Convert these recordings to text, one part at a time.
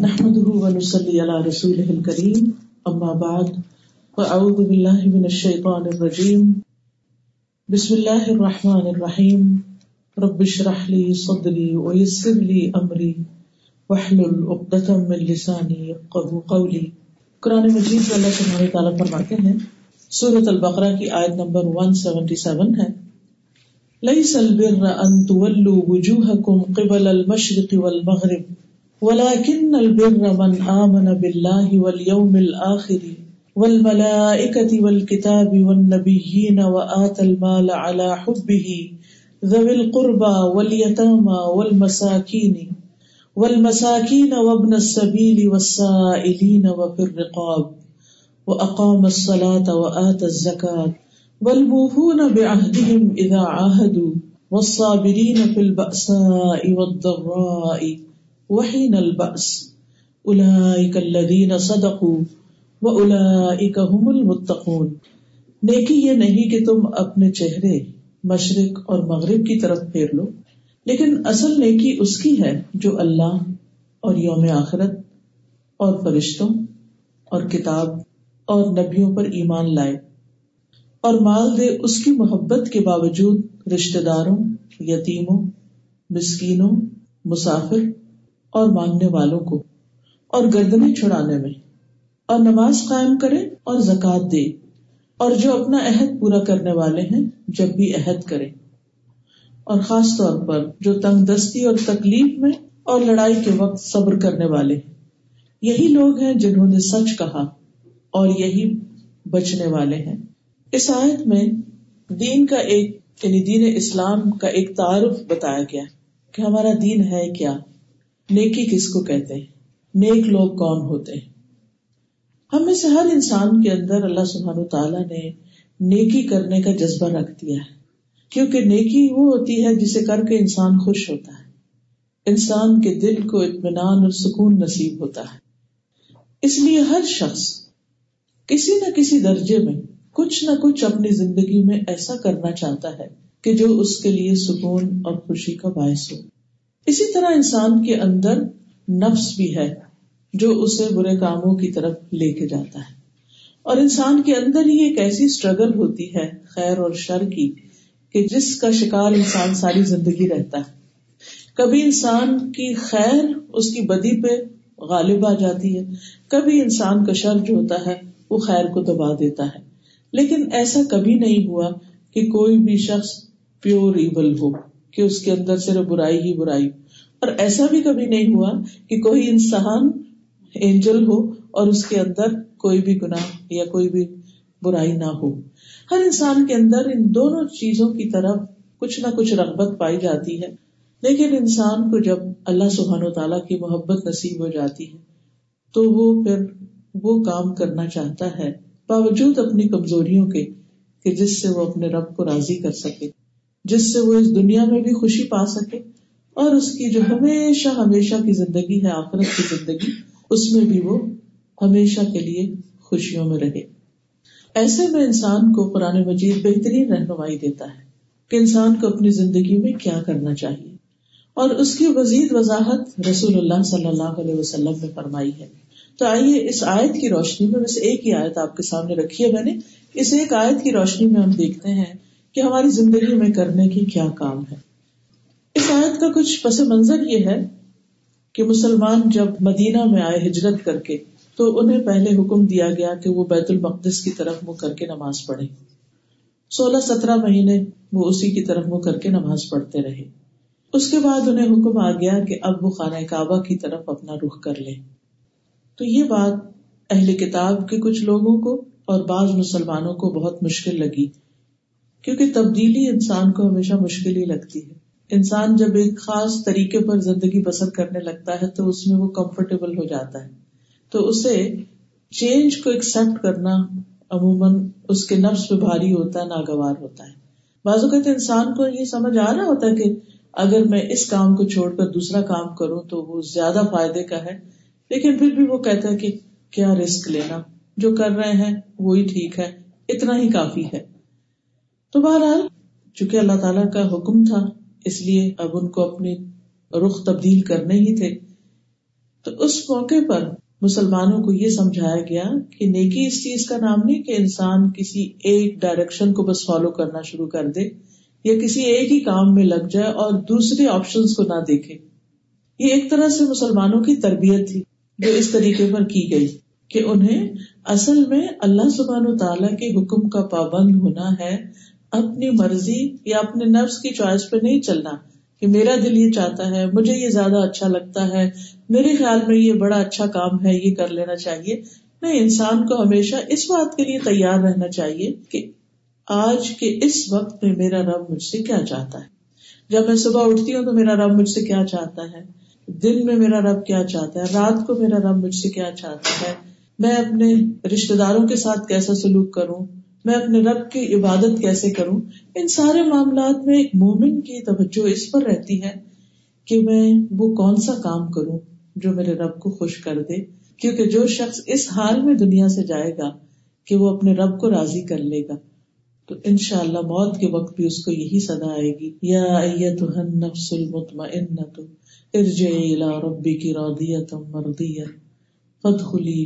نحمده ونصلي على رسوله الكريم اما بعد فاعوذ بالله من الشيطان الرجيم. بسم الله الرحمن الرحيم. رب اشرح لي صدري ويسر لي امري واحلل عقدة من لساني يفقهوا قولي. قرآن مجید میں اللہ سبحانہ تعالیٰ فرماتے ہیں، سورة البقرہ کی آیت نمبر 177 ہے. ليس البر ان تولوا وجوهكم قبل المشرق والمغرب ولكن البر من آمن بالله واليوم الآخر والملائكة والكتاب والنبيين وآتى المال على حبه ذوي القربى واليتامى والمساكين والمساكين وابن السبيل والسائلين وفي الرقاب وأقام الصلاة وآتى الزكاة والموفون بعهدهم اذا عاهدوا والصابرين في البأساء والضراء وحين البأس. اولئك الذين صدقوا واولئك هم المتقون. نیکی یہ نہیں کہ تم اپنے چہرے مشرق اور مغرب کی طرف پھیر لو، لیکن اصل نیکی اس کی ہے جو اللہ اور یوم آخرت اور فرشتوں اور کتاب اور نبیوں پر ایمان لائے۔ اور مال دے اس کی محبت کے باوجود رشتے داروں، یتیموں، مسکینوں، مسافر اور مانگنے والوں کو، اور گردنے چھڑانے میں، اور نماز قائم کرے اور زکات دے اور جو اپنا عہد پورا کرنے والے ہیں، جب بھی عہد کرے اور خاص طور پر جو تنگ دستی اور تکلیف میں اور لڑائی کے وقت صبر کرنے والے ہیں۔ یہی لوگ ہیں جنہوں نے سچ کہا اور یہی بچنے والے ہیں۔ اس آیت میں دین کا ایک یعنی دین اسلام کا ایک تعارف بتایا گیا کہ ہمارا دین ہے کیا؟ نیکی کس کو کہتے ہیں؟ نیک لوگ کون ہوتے ہیں؟ ہم میں سے ہر انسان کے اندر اللہ سبحان تعالیٰ نے نیکی کرنے کا جذبہ رکھ دیا ہے۔ کیونکہ نیکی وہ ہوتی ہے جسے کر کے انسان خوش ہوتا ہے۔ انسان کے دل کو اطمینان اور سکون نصیب ہوتا ہے۔ اس لیے ہر شخص کسی نہ کسی درجے میں کچھ نہ کچھ اپنی زندگی میں ایسا کرنا چاہتا ہے کہ جو اس کے لیے سکون اور خوشی کا باعث ہو۔ اسی طرح انسان کے اندر نفس بھی ہے جو اسے برے کاموں کی طرف لے کے جاتا ہے۔ اور انسان کے اندر ہی ایک ایسی اسٹرگل ہوتی ہے، خیر اور شر کی، کہ جس کا شکار انسان ساری زندگی رہتا ہے۔ کبھی انسان کی خیر اس کی بدی پہ غالب آ جاتی ہے، کبھی انسان کا شر جو ہوتا ہے وہ خیر کو دبا دیتا ہے۔ لیکن ایسا کبھی نہیں ہوا کہ کوئی بھی شخص پیور ایبل ہو۔ کہ اس کے اندر صرف برائی ہی برائی۔ اور ایسا بھی کبھی نہیں ہوا کہ کوئی انسان اینجل ہو اور اس کے اندر کوئی بھی گناہ یا کوئی بھی برائی نہ ہو۔ ہر انسان کے اندر ان دونوں چیزوں کی طرف کچھ نہ کچھ رغبت پائی جاتی ہے۔ لیکن انسان کو جب اللہ سبحان و تعالیٰ کی محبت نصیب ہو جاتی ہے، تو وہ پھر وہ کام کرنا چاہتا ہے باوجود اپنی کمزوریوں کے، کہ جس سے وہ اپنے رب کو راضی کر سکے۔ جس سے وہ اس دنیا میں بھی خوشی پا سکے اور اس کی جو ہمیشہ ہمیشہ کی زندگی ہے، آخرت کی زندگی، اس میں بھی وہ ہمیشہ کے لیے خوشیوں میں رہے۔ ایسے میں انسان کو قرآن مجید بہترین رہنمائی دیتا ہے کہ انسان کو اپنی زندگی میں کیا کرنا چاہیے۔ اور اس کی مزید وضاحت رسول اللہ صلی اللہ علیہ وسلم نے فرمائی ہے۔ تو آئیے اس آیت کی روشنی میں، بس ایک ہی آیت آپ کے سامنے رکھی ہے میں نے۔ اس ایک آیت کی روشنی میں ہم دیکھتے ہیں کہ ہماری زندگی میں کرنے کی کیا کام ہے۔ اس آیت کا کچھ پس منظر یہ ہے کہ مسلمان جب مدینہ میں آئے ہجرت کر کے تو انہیں پہلے حکم دیا گیا کہ وہ بیت المقدس کی طرف منہ کر کے نماز پڑھے سولہ سترہ مہینے وہ اسی کی طرف منہ کر کے نماز پڑھتے رہے۔ اس کے بعد انہیں حکم آ گیا کہ اب وہ خانہ کعبہ کی طرف اپنا رخ کر لے تو یہ بات اہل کتاب کے کچھ لوگوں کو اور بعض مسلمانوں کو بہت مشکل لگی۔ کیونکہ تبدیلی انسان کو ہمیشہ مشکل ہی لگتی ہے۔ انسان جب ایک خاص طریقے پر زندگی بسر کرنے لگتا ہے تو اس میں وہ کمفرٹیبل ہو جاتا ہے۔ تو اسے چینج کو ایکسپٹ کرنا عموماً اس کے نفس پہ بھاری ہوتا ہے، ناگوار ہوتا ہے۔ بعض اوقات انسان کو یہ سمجھ آ رہا ہوتا ہے کہ اگر میں اس کام کو چھوڑ کر دوسرا کام کروں تو وہ زیادہ فائدے کا ہے۔ لیکن پھر بھی وہ کہتا ہے کہ کیا رسک لینا، جو کر رہے ہیں وہی ٹھیک ہے، اتنا ہی کافی ہے۔ تو بہرحال، چونکہ اللہ تعالیٰ کا حکم تھا، اس لیے اب ان کو اپنی رخ تبدیل کرنے ہی تھے۔ تو اس موقع پر مسلمانوں کو یہ سمجھایا گیا کہ نیکی اس چیز کا نام نہیں کہ انسان کسی ایک ڈائریکشن کو بس فالو کرنا شروع کر دے یا کسی ایک ہی کام میں لگ جائے اور دوسرے آپشن کو نہ دیکھے۔ یہ ایک طرح سے مسلمانوں کی تربیت تھی جو اس طریقے پر کی گئی کہ انہیں اصل میں اللہ سبحان و تعالیٰ کے حکم کا پابند ہونا ہے اپنی مرضی یا اپنے نفس کی چوائس پہ نہیں چلنا کہ میرا دل یہ چاہتا ہے، مجھے یہ زیادہ اچھا لگتا ہے، میرے خیال میں یہ بڑا اچھا کام ہے، یہ کر لینا چاہیے۔ نہیں، انسان کو ہمیشہ اس بات کے لیے تیار رہنا چاہیے کہ آج کے اس وقت میں میرا رب مجھ سے کیا چاہتا ہے۔ جب میں صبح اٹھتی ہوں تو میرا رب مجھ سے کیا چاہتا ہے؟ دن میں میرا رب کیا چاہتا ہے؟ رات کو میرا رب مجھ سے کیا چاہتا ہے؟ میں اپنے رشتے داروں کے ساتھ کیسا سلوک کروں؟ میں اپنے رب کی عبادت کیسے کروں؟ ان سارے معاملات میں ایک مومن کی توجہ اس پر رہتی ہے کہ میں وہ کون سا کام کروں جو میرے رب کو خوش کر دے؟ کیونکہ جو شخص اس حال میں دنیا سے جائے گا کہ وہ اپنے رب کو راضی کر لے گا، تو ان شاء اللہ موت کے وقت بھی اس کو یہی سدا آئے گی، یا نفس المطمئنۃ، ارجعی الى ربک راضیۃ مرضیہ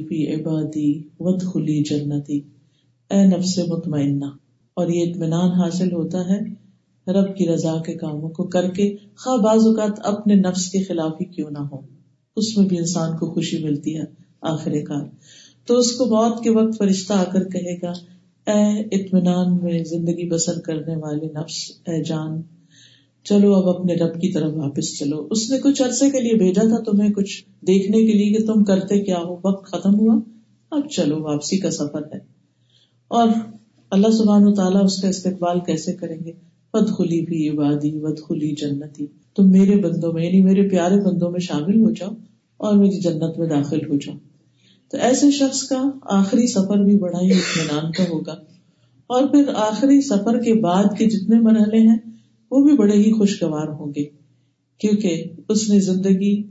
فی عبادی وادخلی جنتی۔ اے نفس مطمئنہ، اور یہ اطمینان حاصل ہوتا ہے رب کی رضا کے کاموں کو کر کے۔ خواہ بعض اوقات اپنے نفس کے خلاف ہی کیوں نہ ہو، اس میں بھی انسان کو خوشی ملتی ہے آخر کار۔ تو اس کو موت کے وقت فرشتہ آ کر کہے گا، اے اطمینان میں زندگی بسر کرنے والے نفس، اے جان، چلو اب اپنے رب کی طرف واپس چلو۔ اس نے کچھ عرصے کے لیے بھیجا تھا تمہیں کچھ دیکھنے کے لیے کہ تم کرتے کیا ہو۔ وقت ختم ہوا، اب چلو واپسی کا سفر ہے۔ اور اللہ سبحان و تعالیٰ اس کا استقبال کیسے کریں گے؟ ود خلی بھی عبادی ود خلی جنتی تم میرے بندوں میں یعنی میرے پیارے بندوں میں شامل ہو جاؤ اور میری جنت میں داخل ہو جاؤ۔ تو ایسے شخص کا آخری سفر بھی بڑا ہی اطمینان کا ہوگا۔ اور پھر آخری سفر کے بعد کے جتنے مرحلے ہیں، وہ بھی بڑے ہی خوشگوار ہوں گے۔ کیونکہ اس نے زندگی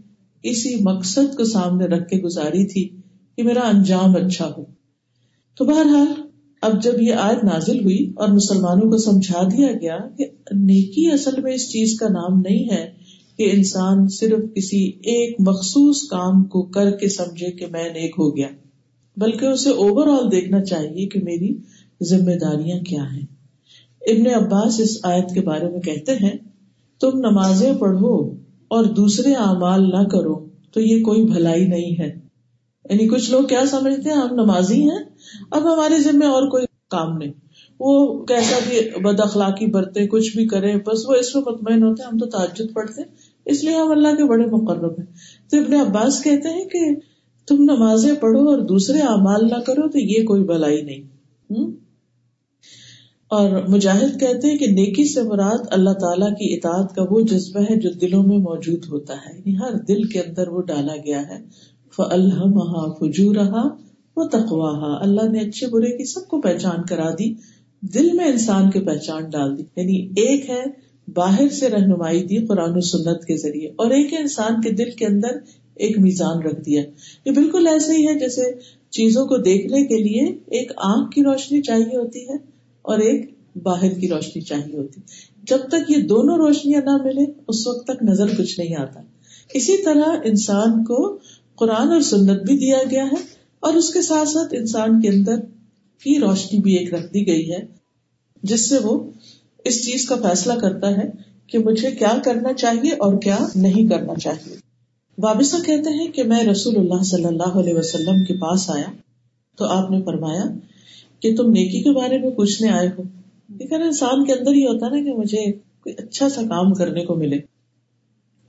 اسی مقصد کو سامنے رکھ کے گزاری تھی کہ میرا انجام اچھا ہو۔ تو بہرحال اب جب یہ آیت نازل ہوئی اور مسلمانوں کو سمجھا دیا گیا کہ نیکی اصل میں اس چیز کا نام نہیں ہے کہ انسان صرف کسی ایک مخصوص کام کو کر کے سمجھے کہ میں نیک ہو گیا، بلکہ اسے اوور آل دیکھنا چاہیے کہ میری ذمہ داریاں کیا ہیں۔ ابن عباس اس آیت کے بارے میں کہتے ہیں، تم نمازیں پڑھو اور دوسرے اعمال نہ کرو تو یہ کوئی بھلائی نہیں ہے۔ یعنی کچھ لوگ کیا سمجھتے ہیں، ہم نمازی ہیں؟ اب ہمارے ذمہ اور کوئی کام نہیں۔ وہ کیسا بھی بد اخلاقی برتے، کچھ بھی کرے، بس وہ اس میں مطمئن ہوتے ہیں، ہم تو تعجد پڑھتے اس لیے ہم اللہ کے بڑے مقرب ہیں۔ تو ابن عباس کہتے ہیں کہ تم نمازیں پڑھو اور دوسرے اعمال نہ کرو تو یہ کوئی بلائی نہیں۔ اور مجاہد کہتے ہیں کہ نیکی سے مراد اللہ تعالیٰ کی اطاعت کا وہ جذبہ ہے جو دلوں میں موجود ہوتا ہے۔ یعنی ہر دل کے اندر وہ ڈالا گیا ہے۔ فلحمہ فجو رہا وہ تقواہ اللہ نے اچھے برے کی سب کو پہچان کرا دی، دل میں انسان کی پہچان ڈال دی۔ یعنی ایک ہے باہر سے رہنمائی دی قرآن و سنت کے ذریعے، اور ایک ہے انسان کے دل کے اندر ایک میزان رکھ دیا۔ یہ بالکل ایسے ہی ہے جیسے چیزوں کو دیکھنے کے لیے ایک آنکھ کی روشنی چاہیے ہوتی ہے اور ایک باہر کی روشنی چاہیے ہوتی۔ جب تک یہ دونوں روشنیاں نہ ملے اس وقت تک نظر کچھ نہیں آتا۔ اسی طرح انسان کو قرآن اور سنت بھی دیا گیا ہے اور اس کے ساتھ ساتھ انسان کے اندر کی روشنی بھی ایک رکھ دی گئی ہے، جس سے وہ اس چیز کا فیصلہ کرتا ہے کہ مجھے کیا کرنا چاہیے اور کیا نہیں کرنا چاہیے۔ وابسا کہتے ہیں کہ میں رسول اللہ صلی اللہ علیہ وسلم کے پاس آیا تو آپ نے فرمایا کہ تم نیکی کے بارے میں پوچھنے آئے ہو۔ لیکن انسان کے اندر ہی ہوتا نا کہ مجھے کوئی اچھا سا کام کرنے کو ملے۔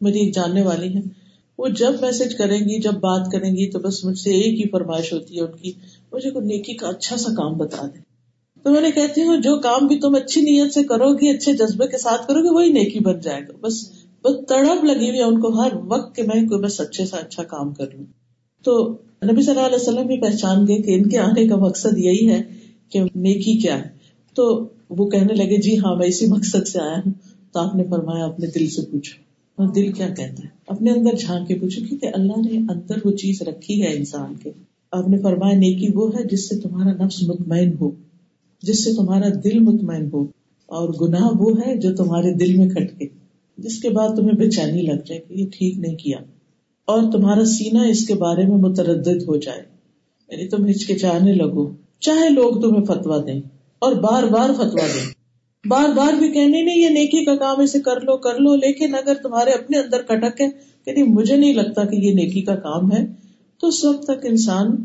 میری ایک جاننے والی ہے وہ جب میسج کریں گی، جب بات کریں گی، تو بس مجھ سے ایک ہی فرمائش ہوتی ہے ان کی، مجھے کوئی نیکی کا اچھا سا کام بتا دیں تو میں نے کہتی ہوں، جو کام بھی تم اچھی نیت سے کرو گی، اچھے جذبے کے ساتھ کرو گے وہی نیکی بن جائے گا۔ بس بس تڑپ لگی ہوئی ہے ان کو ہر وقت میں، کوئی بس اچھے سے اچھا کام کر لوں۔ تو نبی صلی اللہ علیہ وسلم بھی پہچان گئے کہ ان کے آنے کا مقصد یہی ہے کہ نیکی کیا ہے۔ تو وہ کہنے لگے جی ہاں میں اسی مقصد سے آیا ہوں۔ تو آپ نے فرمایا، اپنے دل سے پوچھو اور دل کیا کہتا ہے؟ اپنے اندر جھانک کے پوچھو کیونکہ اللہ نے اندر وہ چیز رکھی ہے انسان کے۔ آپ نے فرمایا، نیکی وہ ہے جس سے تمہارا نفس مطمئن ہو، جس سے تمہارا دل مطمئن ہو، اور گناہ وہ ہے جو تمہارے دل میں کھٹکے، جس کے بعد تمہیں بے چینی لگ جائے کہ یہ ٹھیک نہیں کیا، اور تمہارا سینا اس کے بارے میں متردد ہو جائے۔ یعنی تم ہچکچانے لگو، چاہے لوگ تمہیں فتوا دیں اور بار بار فتوا دیں۔ بار بار بھی کہنے، نہیں، یہ نیکی کا کام اسے کر لو کر لو، لیکن اگر تمہارے اپنے اندر کٹک ہے کہ نہیں، مجھے نہیں لگتا کہ یہ نیکی کا کام ہے، تو اس وقت تک انسان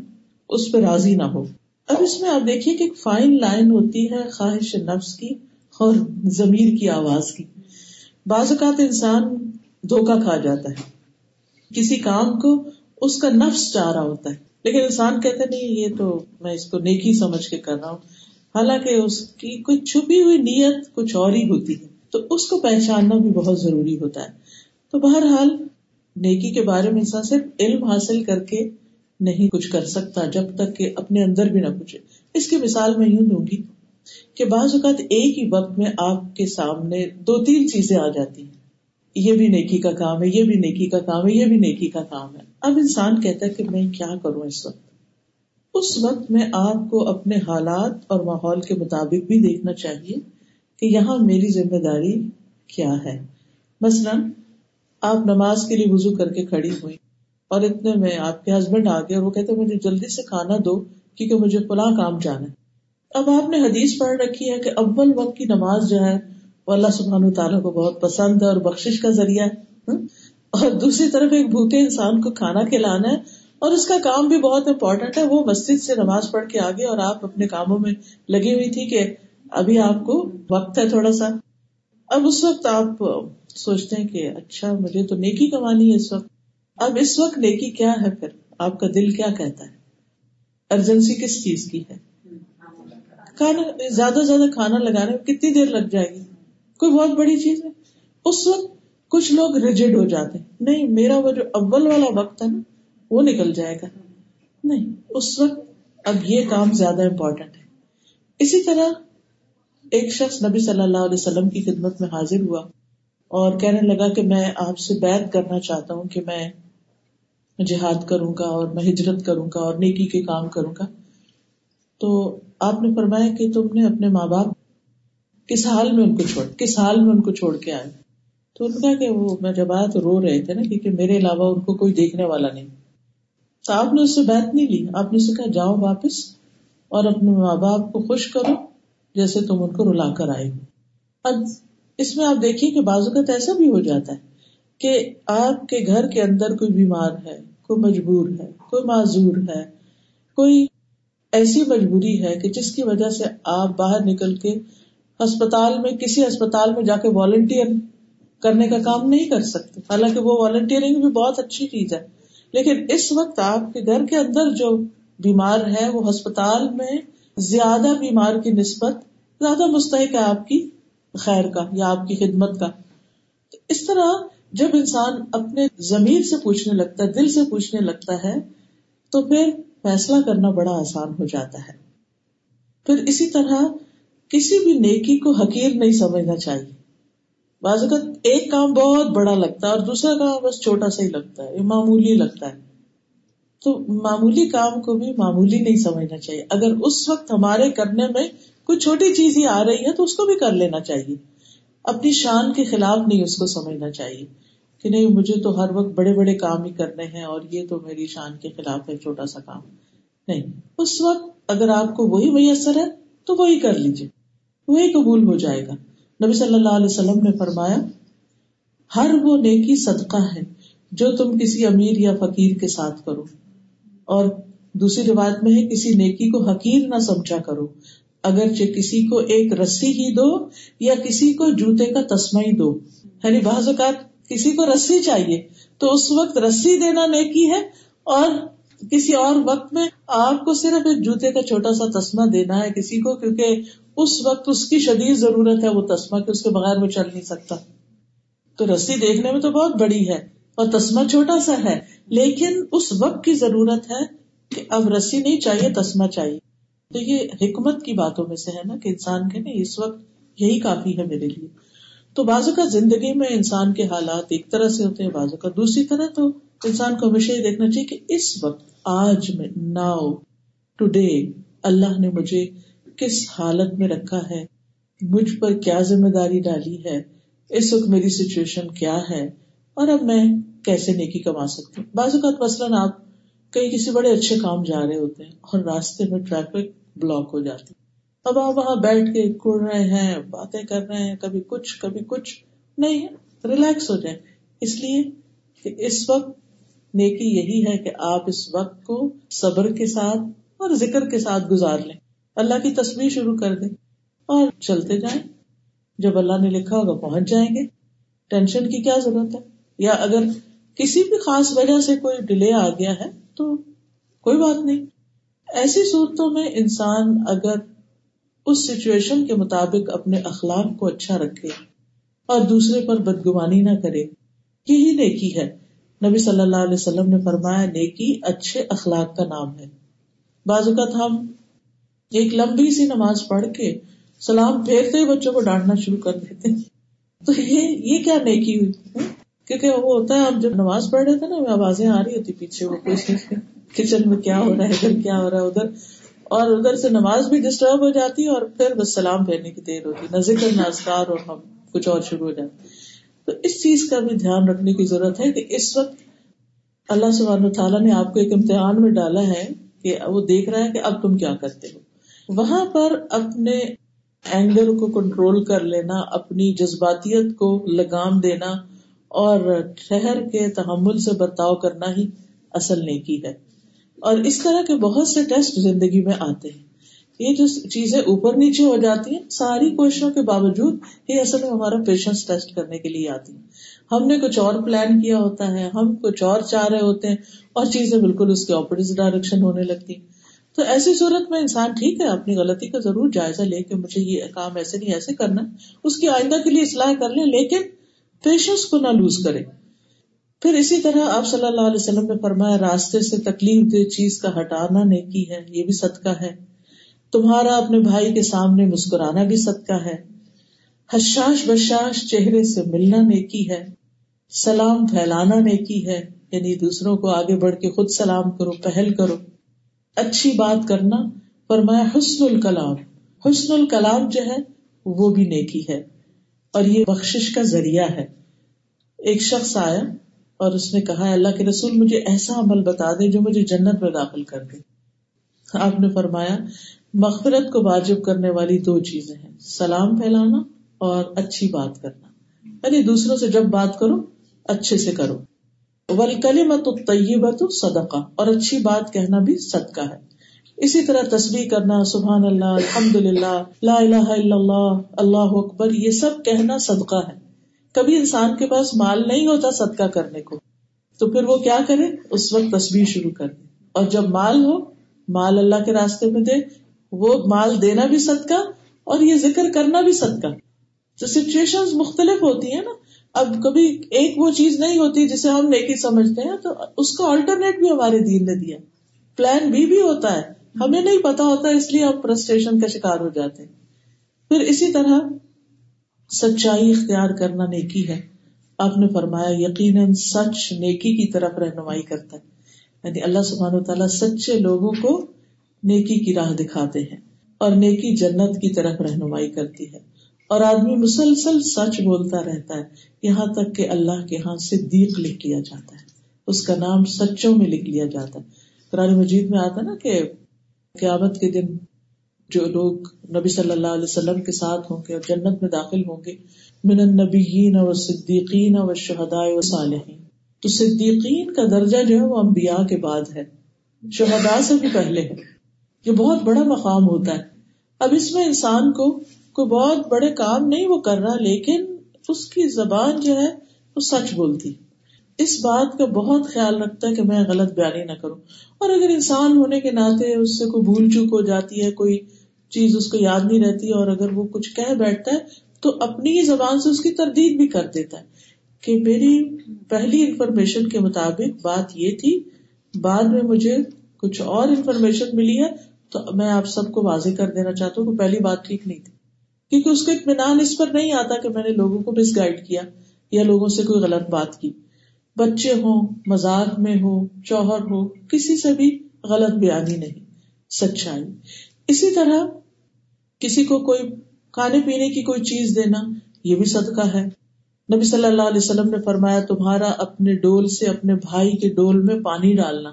اس پہ راضی نہ ہو۔ اب اس میں آپ دیکھیے کہ ایک فائن لائن ہوتی ہے خواہش نفس کی اور ضمیر کی آواز کی۔ بعض اوقات انسان دھوکا کھا جاتا ہے۔ کسی کام کو اس کا نفس چاہ رہا ہوتا ہے، لیکن انسان کہتے نہیں، یہ تو میں اس کو نیکی سمجھ کے کر رہا ہوں۔ حالانکہ اس کی کوئی چھپی ہوئی نیت کچھ اور ہی ہوتی ہے۔ تو اس کو پہچاننا بھی بہت ضروری ہوتا ہے۔ تو بہرحال نیکی کے بارے میں انسان صرف علم حاصل کر کے نہیں کچھ کر سکتا، جب تک کہ اپنے اندر بھی نہ پوچھے۔ اس کی مثال میں یوں دوں گی کہ بعض اوقات ایک ہی وقت میں آپ کے سامنے دو تین چیزیں آ جاتی ہیں۔ یہ بھی نیکی کا کام ہے، یہ بھی نیکی کا کام ہے، یہ بھی نیکی کا کام ہے۔ اب انسان کہتا ہے کہ میں کیا کروں اس وقت؟ اس وقت میں آپ کو اپنے حالات اور ماحول کے مطابق بھی دیکھنا چاہیے کہ یہاں میری ذمہ داری کیا ہے۔ مثلاً، آپ نماز کے لیے وزو کر کے کھڑی ہوئی اور اتنے میں آپ کے ہسبینڈ آ گئے اور وہ کہتے مجھے جلدی سے کھانا دو کیونکہ مجھے فلاں کام جانا ہے۔ اب آپ نے حدیث پڑھ رکھی ہے کہ اول وقت کی نماز جو ہے، وہ اللہ سبحان تعالیٰ کو بہت پسند ہے اور بخش کا ذریعہ ہے۔ اور دوسری طرف ایک بھوکے انسان کو کھانا کھلانا ہے اور اس کا کام بھی بہت امپورٹینٹ ہے۔ وہ مسجد سے نماز پڑھ کے آگے اور آپ اپنے کاموں میں لگی ہوئی تھی کہ ابھی آپ کو وقت ہے تھوڑا سا۔ اب اس وقت آپ سوچتے ہیں کہ اچھا مجھے تو نیکی کمانی ہے اس وقت۔ اب اس وقت نیکی کیا ہے پھر؟ آپ کا دل کیا کہتا ہے؟ ارجنسی کس چیز کی ہے؟ کھانا، زیادہ سے زیادہ کھانا لگانے میں کتنی دیر لگ جائے گی؟ کوئی بہت بڑی چیز ہے۔ اس وقت کچھ لوگ ریجڈ ہو جاتے ہیں۔ نہیں، میرا وہ جو اول والا وقت ہے نا وہ نکل جائے گا۔ نہیں، اس وقت اب یہ کام زیادہ امپورٹینٹ ہے۔ اسی طرح ایک شخص نبی صلی اللہ علیہ وسلم کی خدمت میں حاضر ہوا اور کہنے لگا کہ میں آپ سے بیت کرنا چاہتا ہوں کہ میں جہاد کروں گا اور میں ہجرت کروں گا اور نیکی کے کام کروں گا۔ تو آپ نے فرمایا کہ تم نے اپنے ماں باپ کس حال میں ان کو چھوڑ، کس حال میں ان کو چھوڑ کے آئے؟ تو ان کا کہ وہ میں جب آیا تو رو رہے تھے نا، کیونکہ میرے علاوہ ان کو کوئی دیکھنے والا نہیں۔ تو آپ نے اس سے بیت نہیں لی۔ آپ نے اسے کہا، جاؤ واپس اور اپنے ماں باپ کو خوش کرو جیسے تم ان کو رلا کر آئے ہو۔ اب اس میں آپ دیکھیے کہ بازو کا ایسا بھی ہو جاتا ہے کہ آپ کے گھر کے اندر کوئی بیمار ہے، کوئی مجبور ہے، کوئی معذور ہے، کوئی ایسی مجبوری ہے کہ جس کی وجہ سے آپ باہر نکل کے ہسپتال میں، کسی ہسپتال میں جا کے والنٹیئر کرنے کا کام نہیں کر سکتے۔ حالانکہ وہ والنٹیئرنگ بھی بہت اچھی چیز ہے۔ لیکن اس وقت آپ کے گھر کے اندر جو بیمار ہے، وہ ہسپتال میں زیادہ بیمار کی نسبت زیادہ مستحق ہے آپ کی خیر کا یا آپ کی خدمت کا۔ اس طرح جب انسان اپنے ضمیر سے پوچھنے لگتا ہے، دل سے پوچھنے لگتا ہے، تو پھر فیصلہ کرنا بڑا آسان ہو جاتا ہے۔ پھر اسی طرح کسی بھی نیکی کو حقیر نہیں سمجھنا چاہیے۔ بعض اوقات ایک کام بہت بڑا لگتا ہے اور دوسرا کام بس چھوٹا سا ہی لگتا ہے معمولی لگتا ہے۔ تو معمولی کام کو بھی معمولی نہیں سمجھنا چاہیے۔ اگر اس وقت ہمارے کرنے میں کوئی چھوٹی چیز ہی آ رہی ہے تو اس کو بھی کر لینا چاہیے۔ اپنی شان کے خلاف نہیں اس کو سمجھنا چاہیے کہ نہیں، مجھے تو ہر وقت بڑے بڑے کام ہی کرنے ہیں اور یہ تو میری شان کے خلاف ہے، چھوٹا سا کام۔ نہیں، اس وقت اگر آپ کو وہی میسر ہے تو وہی کر لیجیے وہی قبول ہو جائے گا۔ نبی صلی اللہ علیہ وسلم نے فرمایا، ہر وہ نیکی صدقہ ہے جو تم کسی امیر یا فقیر کے ساتھ کرو۔ اور دوسری روایت میں ہے، کسی نیکی کو حقیر نہ سمجھا کرو۔ اگرچہ کسی کو ایک رسی ہی دو یا کسی کو جوتے کا تسمہ ہی دو۔ یعنی بعض اوقات کسی کو رسی چاہیے تو اس وقت رسی دینا نیکی ہے، اور کسی اور وقت میں آپ کو صرف ایک جوتے کا چھوٹا سا تسمہ دینا ہے کسی کو، کیونکہ اس وقت اس کی شدید ضرورت ہے وہ تسما کہ اس کے بغیر وہ چل نہیں سکتا۔ تو رسی دیکھنے میں تو بہت بڑی ہے اور تسما چھوٹا سا ہے، لیکن اس وقت کی ضرورت ہے کہ اب رسی نہیں چاہیے تسما چاہیے۔ تو یہ حکمت کی باتوں میں سے ہے نا کہ انسان کے نا اس وقت یہی کافی ہے میرے لیے۔ تو بازو کا زندگی میں انسان کے حالات ایک طرح سے ہوتے ہیں بازو کا دوسری طرح، تو انسان کو ہمیشہ یہ دیکھنا چاہیے کہ اس وقت، آج میں، ناؤ، ٹوڈے، اللہ نے مجھے کس حالت میں رکھا ہے؟ مجھ پر کیا ذمہ داری ڈالی ہے؟ اس وقت میری سچویشن کیا ہے؟ اور اب میں کیسے نیکی کما سکتے بعض اوقات مثلاً آپ کئی کسی بڑے اچھے کام جا رہے ہوتے ہیں اور راستے میں ٹریفک بلاک ہو جاتی اب آپ وہاں بیٹھ کے کڑ رہے ہیں، باتیں کر رہے ہیں، کبھی کچھ کبھی کچھ۔ نہیں ریلیکس ہو جائیں۔ اس لیے کہ اس وقت نیکی یہی ہے کہ آپ اس وقت کو صبر کے ساتھ اور ذکر کے ساتھ گزار لیں۔ اللہ کی تصویر شروع کر دیں اور چلتے جائیں۔ جب اللہ نے لکھا ہوگا پہنچ جائیں گے۔ ٹینشن کی کیا ضرورت ہے؟ یا اگر کسی بھی خاص وجہ سے کوئی ڈیلے آ گیا ہے تو کوئی بات نہیں۔ ایسی صورتوں میں انسان اگر اس سچویشن کے مطابق اپنے اخلاق کو اچھا رکھے اور دوسرے پر بدگمانی نہ کرے، یہی نیکی ہے۔ نبی صلی اللہ علیہ وسلم نے فرمایا، نیکی اچھے اخلاق کا نام ہے۔ بعض اوقات ہم ایک لمبی سی نماز پڑھ کے سلام پھیرتے ہی بچوں کو ڈانٹنا شروع کر دیتے تو یہ یہ کیا نیکی ہوئی؟ کیونکہ وہ ہوتا ہے اب جب نماز پڑھ رہے تھے نا، آوازیں آ رہی ہوتی پیچھے وہ کچن میں کیا ہو رہا ہے، ادھر کیا ہو رہا ہے، ادھر۔ اور ادھر سے نماز بھی ڈسٹرب ہو جاتی ہے اور پھر بس سلام پھیرنے کی دیر ہوتی، نہ ذکر، نہ اذکار اور ہم کچھ اور شروع ہو جاتے تو اس چیز کا بھی دھیان رکھنے کی ضرورت ہے کہ اس وقت اللہ سبحانہ تعالیٰ نے آپ کو ایک امتحان میں ڈالا ہے کہ وہ دیکھ رہا ہے کہ اب تم کیا کرتے ہو۔ وہاں پر اپنے اینگر کو کنٹرول کر لینا، اپنی جذباتیت کو لگام دینا اور ٹھہر کے تحمل سے برتاؤ کرنا ہی اصل نیکی ہے۔ اور اس طرح کے بہت سے ٹیسٹ زندگی میں آتے ہیں۔ یہ جو چیزیں اوپر نیچے ہو جاتی ہیں، ساری کوششوں کے باوجود یہ اصل میں ہمارا پیشنس ٹیسٹ کرنے کے لیے آتی ہیں۔ ہم نے کچھ اور پلان کیا ہوتا ہے، ہم کچھ اور چاہ رہے ہوتے ہیں اور چیزیں بالکل اس کے اپوزٹ ڈائریکشن ہونے لگتی تو ایسی صورت میں انسان ٹھیک ہے، اپنی غلطی کا ضرور جائزہ لے کے مجھے یہ کام ایسے نہیں، ایسے کرنا۔ اس کی آئندہ کے لیے اصلاح کر لے لیکن پیشنس کو نہ لوز کرے پھر اسی طرح آپ صلی اللہ علیہ وسلم نے فرمایا، راستے سے تکلیف دہ چیز کا ہٹانا نیکی ہے، یہ بھی صدقہ ہے۔ تمہارا اپنے بھائی کے سامنے مسکرانا بھی صدقہ ہے۔ حشاش بشاش چہرے سے ملنا نیکی ہے۔ سلام پھیلانا نیکی ہے۔ یعنی دوسروں کو آگے بڑھ کے خود سلام کرو، پہل کرو۔ اچھی بات کرنا فرمایا، حسن الکلام۔ حسن الکلام جو ہے، وہ بھی نیکی ہے۔ اور یہ بخش کا ذریعہ ہے۔ ایک شخص آیا اور اس نے کہا، اللہ کے رسول، مجھے ایسا عمل بتا دے جو مجھے جنت میں داخل کر دے۔ آپ نے فرمایا، مغفرت کو واجب کرنے والی دو چیزیں ہیں۔ سلام پھیلانا اور اچھی بات کرنا۔ یعنی دوسروں سے جب بات کرو، اچھے سے کرو۔ ولکلی مت طیبت صدقہ اور اچھی بات کہنا بھی صدقہ ہے۔ اسی طرح تصویر کرنا، سبحان اللہ الحمد للہ لا الہ الا اللہ اللہ اکبر، یہ سب کہنا صدقہ ہے۔ کبھی انسان کے پاس مال نہیں ہوتا صدقہ کرنے کو، تو پھر وہ کیا کرے؟ اس وقت تصویر شروع کر دے۔ اور جب مال ہو، مال اللہ کے راستے میں دے، وہ مال دینا بھی صدقہ اور یہ ذکر کرنا بھی صدقہ۔ تو سچویشن مختلف ہوتی ہیں نا۔ اب کبھی ایک وہ چیز نہیں ہوتی جسے ہم نیکی سمجھتے ہیں، تو اس کا آلٹرنیٹ بھی ہمارے دین نے دیا۔ پلان بی بھی ہوتا ہے۔ ہمیں نہیں پتا ہوتا، اس لیے ہم فرسٹریشن کا شکار ہو جاتے ہیں۔ پھر اسی طرح سچائی اختیار کرنا نیکی ہے۔ آپ نے فرمایا، یقیناً سچ نیکی کی طرف رہنمائی کرتا ہے۔ یعنی اللہ سبحانہ و تعالیٰ سچے لوگوں کو نیکی کی راہ دکھاتے ہیں اور نیکی جنت کی طرف رہنمائی کرتی ہے۔ اور آدمی مسلسل سچ بولتا رہتا ہے، یہاں تک کہ اللہ کے یہاں صدیق لکھ لیا جاتا ہے۔ اس کا نام سچوں میں لکھ لیا جاتا ہے۔ قرآن مجید میں آتا نا کہ قیامت کے دن جو لوگ نبی صلی اللہ علیہ وسلم کے ساتھ ہوں گے اور جنت میں داخل ہوں گے، من النبیین و صدیقین و شہداء و صالحین۔ تو صدیقین کا درجہ جو ہے وہ انبیاء کے بعد ہے۔ شہداء سے بھی پہلے ہے۔ یہ بہت بڑا مقام ہوتا ہے۔ اب اس میں انسان کو کوئی بہت بڑے کام نہیں وہ کر رہا، لیکن اس کی زبان جو ہے، وہ سچ بولتی۔ اس بات کا بہت خیال رکھتا ہے کہ میں غلط بیانی نہ کروں۔ اور اگر انسان ہونے کے ناطے اس سے کوئی بھول چوک ہو جاتی ہے، کوئی چیز اس کو یاد نہیں رہتی، اور اگر وہ کچھ کہہ بیٹھتا ہے، تو اپنی ہی زبان سے اس کی تردید بھی کر دیتا ہے۔ کہ میری پہلی انفارمیشن کے مطابق بات یہ تھی، بعد میں مجھے کچھ اور انفارمیشن ملی ہے، تو میں آپ سب کو واضح کر دینا چاہتا ہوں کہ پہلی بات ٹھیک نہیں تھی۔ کیونکہ اس کو اطمینان اس پر نہیں آتا کہ میں نے لوگوں کو مس گائڈ کیا یا لوگوں سے کوئی غلط بات کی۔ بچے ہوں مزاق میں ہو چوہر ہو کسی سے بھی غلط بیانی نہیں، سچائی۔ اسی طرح کسی کو کوئی کھانے پینے کی کوئی چیز دینا، یہ بھی صدقہ ہے۔ نبی صلی اللہ علیہ وسلم نے فرمایا، تمہارا اپنے ڈول سے اپنے بھائی کے ڈول میں پانی ڈالنا۔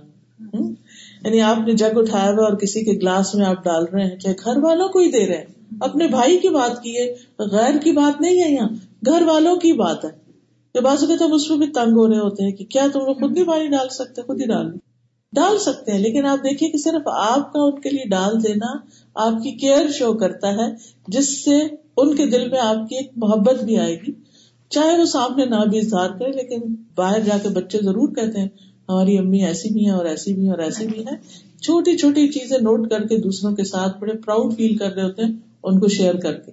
یعنی آپ نے جگ اٹھایا ہوا اور کسی کے گلاس میں آپ ڈال رہے ہیں، چاہے گھر والوں کو ہی دے رہے ہیں۔ اپنے بھائی کی بات کی ہے غیر کی بات نہیں ہے یہاں، گھر والوں کی بات ہے۔ کہ بعض اوقات ہم اس میں بھی تنگ ہو رہے ہوتے ہیں کہ کیا تم لوگ خود بھی پانی ڈال سکتے، خود ہی ڈال۔ ڈال سکتے ہیں، لیکن آپ دیکھیے کہ صرف آپ کا ان کے لیے ڈال دینا آپ کی کیئر شو کرتا ہے، جس سے ان کے دل میں آپ کی ایک محبت بھی آئے گی۔ چاہے وہ سامنے نہ بھی اظہار کرے، لیکن باہر جا کے بچے ضرور کہتے ہیں، ہماری امی ایسی بھی ہے اور ایسی بھی اور ایسی بھی ہے چھوٹی چھوٹی چیزیں نوٹ کر کے دوسروں کے ساتھ بڑے پراؤڈ فیل کر رہے ہوتے ہیں۔ ان کو شیئر کر کے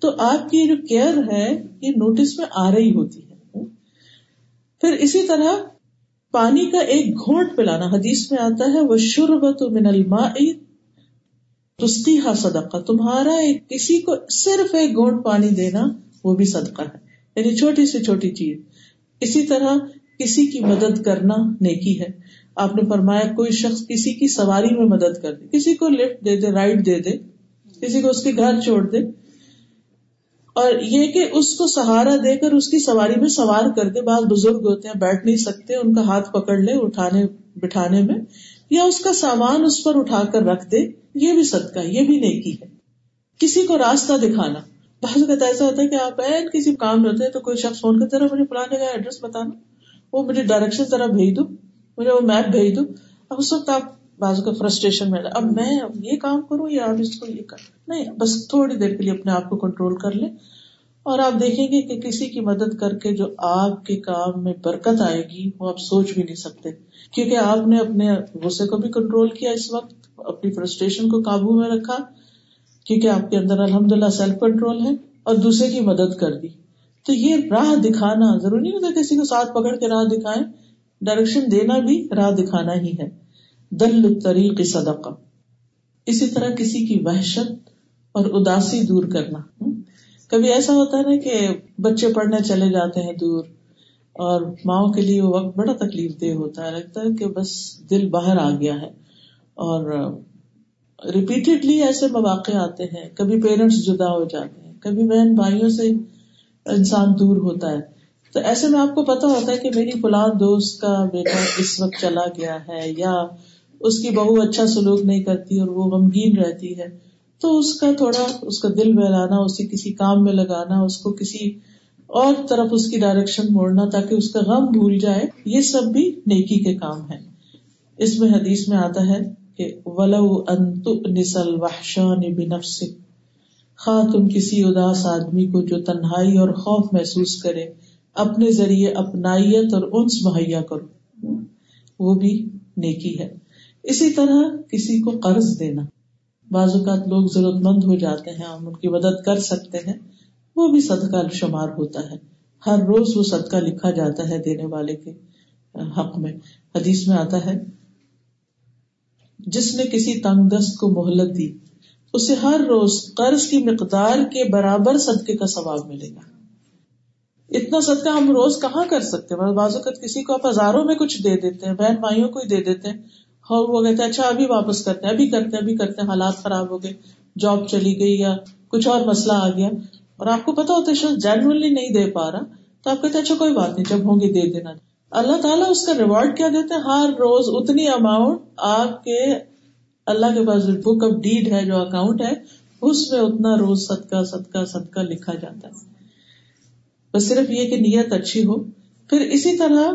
تو آپ کی جو کیئر ہے، یہ نوٹس میں آ رہی ہوتی ہے۔ پھر اسی طرح پانی کا ایک گھونٹ پلانا، حدیث میں آتا ہے، وہ شربت من الماء تسقیہ صدقہ۔ تمہارا ایک کسی کو صرف ایک گھونٹ پانی دینا، وہ بھی صدقہ ہے۔ یعنی چھوٹی سے چھوٹی چیز۔ اسی طرح کسی کی مدد کرنا نیکی ہے۔ آپ نے فرمایا، کوئی شخص کسی کی سواری میں مدد کر دے، کسی کو لفٹ دے دے، رائڈ دے دے کسی کو اس کے گھر چھوڑ دے۔ اور یہ کہ اس کو سہارا دے کر اس کی سواری میں سوار کر دے۔ بعض بزرگ ہوتے ہیں، بیٹھ نہیں سکتے، ان کا ہاتھ پکڑ لے اٹھانے، بٹھانے میں، یا اس کا سامان اس پر اٹھا کر رکھ دے۔ یہ بھی صدقہ یہ بھی نیکی ہے۔ کسی کو راستہ دکھانا۔ بعض اوقات ایسا ہوتا ہے کہ آپ این کسی کام رہتے تو کوئی شخص فون کرتے مجھے پلانے کا ایڈریس بتانا۔ وہ مجھے ڈائریکشن ذرا بھیج دو، مجھے وہ میپ بھیج دو۔ اب اس وقت آپ بازو کا فرسٹریشن میں اب میں یہ کام کروں یا آپ اس کو یہ کر نہیں، بس تھوڑی دیر کے لیے اپنے آپ کو کنٹرول کر لیں اور آپ دیکھیں گے کہ کسی کی مدد کر کے جو آپ کے کام میں برکت آئے گی، وہ آپ سوچ بھی نہیں سکتے۔ کیونکہ آپ نے اپنے غصے کو بھی کنٹرول کیا اس وقت، اپنی فرسٹریشن کو قابو میں رکھا، کیونکہ آپ کے اندر الحمد للہ سیلف کنٹرول ہے اور دوسرے کی مدد کر دی۔ تو یہ راہ دکھانا ضروری نہیں ہوتا کسی کو ساتھ پکڑ کے راہ دکھائے ڈائریکشن دینا بھی راہ دکھانا ہی ہے۔ دل طریق صدقہ۔ اسی طرح کسی کی وحشت اور اداسی دور کرنا۔ کبھی ایسا ہوتا ہے نا کہ بچے پڑھنے چلے جاتے ہیں دور اور ماؤں کے لیے وہ وقت بڑا تکلیف دہ ہوتا ہے، لگتا ہے کہ بس دل باہر آ گیا ہے۔ اور ریپیٹڈلی ایسے مواقع آتے ہیں، کبھی پیرنٹس جدا ہو جاتے ہیں، کبھی بہن بھائیوں سے انسان دور ہوتا ہے۔ تو ایسے میں آپ کو پتا ہوتا ہے کہ میری فلان دوست کا بیٹا اس وقت چلا گیا ہے یا اس کی بہو اچھا سلوک نہیں کرتی اور وہ غمگین رہتی ہے۔ تو اس کا تھوڑا اس کا دل بہلانا اسے کسی کام میں لگانا، اس کو کسی اور طرف اس کی ڈائریکشن موڑنا تاکہ اس کا غم بھول جائے، یہ سب بھی نیکی کے کام ہے اس میں حدیث میں آتا ہے کہ ولو انت نسل وحشان بنفس خواہ تم کسی اداس آدمی کو جو تنہائی اور خوف محسوس کرے، اپنے ذریعے اپنائیت اور انس مہیا کرو۔ وہ بھی نیکی ہے۔ اسی طرح کسی کو قرض دینا۔ بعض اوقات لوگ ضرورت مند ہو جاتے ہیں، ہم ان کی مدد کر سکتے ہیں۔ وہ بھی صدقہ شمار ہوتا ہے۔ ہر روز وہ صدقہ لکھا جاتا ہے دینے والے کے حق میں۔ حدیث میں آتا ہے، جس نے کسی تنگ دست کو مہلت دی، اسے ہر روز قرض کی مقدار کے برابر صدقے کا ثواب ملے گا۔ اتنا صدقہ ہم روز کہاں کر سکتے؟ ہیں بعض اوقات کسی کو آپ ہزاروں میں کچھ دے دیتے ہیں، بہن بھائیوں کو ہی دے دیتے ہیں۔ اور وہ کہتے اچھا ابھی واپس کرتے ابھی کرتے ابھی کرتے ہیں، حالات خراب ہو گئے، جاب چلی گئی یا کچھ اور مسئلہ آ گیا۔ اور آپ کو پتا ہوتا ہے جینولی نہیں دے پا رہا، تو آپ کہتے اچھا کوئی بات نہیں، جب ہوں گے دے دینا۔ اللہ تعالیٰ اس کا ریوارڈ کیا دیتے ہیں ہر روز اتنی اماؤنٹ آپ کے اللہ کے پاس بک آف ڈیڈ ہے، جو اکاؤنٹ ہے، اس میں اتنا روز صدقہ صدقہ صدقہ لکھا جاتا ہے۔ بس صرف یہ کہ نیت اچھی ہو۔ پھر اسی طرح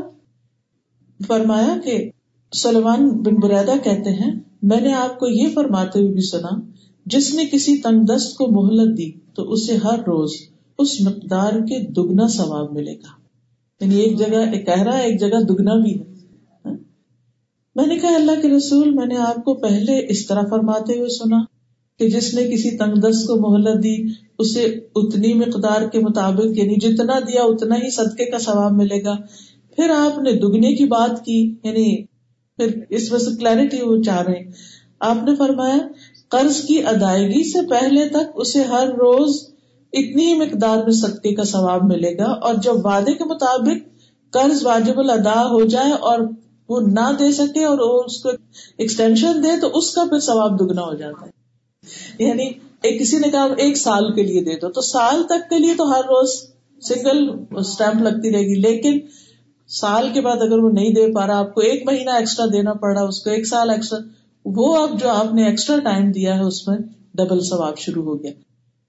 فرمایا کہ سلمان بن بریدا کہتے ہیں، میں نے آپ کو یہ فرماتے ہوئے بھی سنا، جس نے کسی تنگ دست کو مہلت دی، تو اسے ہر روز اس مقدار کے دگنا ثواب ملے گا۔ یعنی ایک جگہ ایک کہہ رہا ہے ایک جگہ دگنا بھی ہے۔ میں نے کہا، اللہ کے رسول، میں نے آپ کو پہلے اس طرح فرماتے ہوئے سنا کہ جس نے کسی تنگ دست کو مہلت دی، اسے اتنی مقدار کے مطابق یعنی جتنا دیا، اتنا ہی صدقے کا ثواب ملے گا۔ پھر آپ نے دگنے کی بات کی یعنی پھر اس میں سے کلیرٹی وہ چاہ رہے آپ نے فرمایا، قرض کی ادائیگی سے پہلے تک اسے ہر روز اتنی مقدار میں صدقے کا ثواب ملے گا اور جب وعدے کے مطابق قرض واجب الادا ہو جائے اور وہ نہ دے سکے اور وہ اس کو ایکسٹینشن دے تو اس کا پھر ثواب دگنا ہو جاتا ہے۔ یعنی ایک کسی نے کہا ایک سال کے لیے دے دو، تو سال تک کے لیے تو ہر روز سنگل اسٹمپ لگتی رہے گی، لیکن سال کے بعد اگر وہ نہیں دے پا رہا، آپ کو ایک مہینہ ایکسٹرا دینا پڑ رہا، اس کو ایک سال ایکسٹرا وہ اب جو آپ نے ایکسٹرا ٹائم دیا ہے، اس میں ڈبل ثواب شروع ہو گیا۔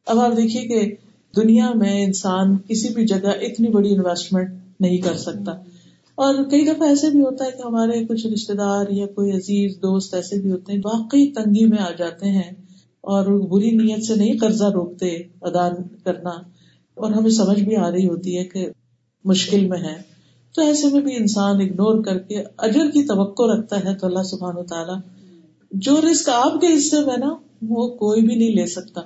اب آپ دیکھیے کہ دنیا میں انسان کسی بھی جگہ اتنی بڑی انویسٹمنٹ نہیں کر سکتا۔ اور کئی دفعہ ایسے بھی ہوتا ہے کہ ہمارے کچھ رشتے دار یا کوئی عزیز دوست ایسے بھی ہوتے ہیں، واقعی تنگی میں آ جاتے ہیں اور بری نیت سے نہیں قرضہ روکتے، ادا کرنا۔ اور ہمیں سمجھ بھی آ رہی ہوتی ہے کہ مشکل میں ہے تو ایسے میں بھی انسان اگنور کر کے اجر کی توقع رکھتا ہے تو اللہ سبحان و تعالیٰ جو رسک آپ کے حصے میں نا وہ کوئی بھی نہیں لے سکتا۔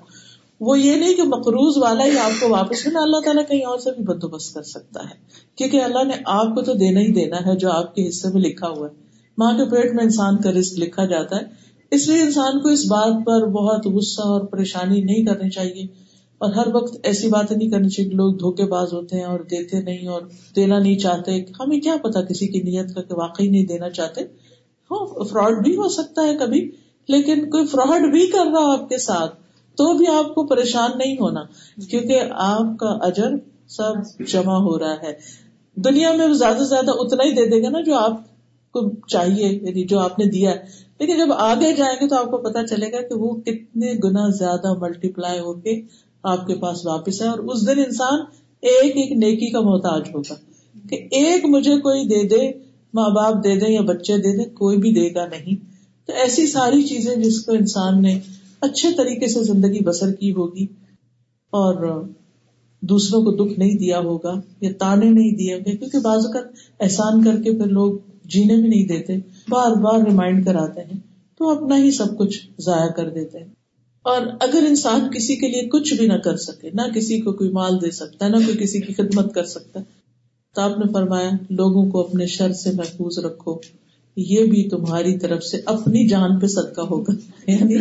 وہ یہ نہیں کہ مقروض والا ہی آپ کو واپس میں اللہ تعالیٰ کہیں اور سے بھی بندوبست کر سکتا ہے۔ کیونکہ اللہ نے آپ کو تو دینا ہی دینا ہے جو آپ کے حصے میں لکھا ہوا ہے۔ ماں کے پیٹ میں انسان کا رسک لکھا جاتا ہے۔ اس لیے انسان کو اس بات پر بہت غصہ اور پریشانی نہیں کرنی چاہیے۔ اور ہر وقت ایسی باتیں نہیں کرنی چاہیے لوگ دھوکے باز ہوتے ہیں اور دیتے نہیں اور دینا نہیں چاہتے۔ ہمیں کیا پتا کسی کی نیت کا کہ واقعی نہیں دینا چاہتے؟ ہاں فراڈ بھی ہو سکتا ہے کبھی، لیکن کوئی فراڈ بھی کر رہا آپ کے ساتھ تو بھی آپ کو پریشان نہیں ہونا۔ کیونکہ آپ کا اجر سب جمع ہو رہا ہے۔ دنیا میں زیادہ سے زیادہ اتنا ہی دے دے گا نا جو آپ کو چاہیے یعنی جو آپ نے دیا لیکن جب آگے جائیں گے تو آپ کو پتا چلے گا کہ وہ کتنے گنا زیادہ ملٹی پلائی ہو کے آپ کے پاس واپس ہے اور اس دن انسان ایک ایک نیکی کا محتاج ہوگا کہ ایک مجھے کوئی دے دے، ماں باپ دے دے یا بچے دے دے کوئی بھی دے گا نہیں۔ تو ایسی ساری چیزیں جس کو انسان نے اچھے طریقے سے زندگی بسر کی ہوگی اور دوسروں کو دکھ نہیں دیا ہوگا یا تانے نہیں دیے ہوگے کیونکہ بعض اوقات احسان کر کے پھر لوگ جینے بھی نہیں دیتے، بار بار ریمائنڈ کراتے ہیں۔ تو اپنا ہی سب کچھ ضائع کر دیتے ہیں۔ اور اگر انسان کسی کے لیے کچھ بھی نہ کر سکے، نہ کسی کو کوئی مال دے سکتا ہے نہ کوئی کسی کی خدمت کر سکتا ہے تو آپ نے فرمایا، لوگوں کو اپنے شر سے محفوظ رکھو، یہ بھی تمہاری طرف سے اپنی جان پہ صدقہ ہوگا۔ یعنی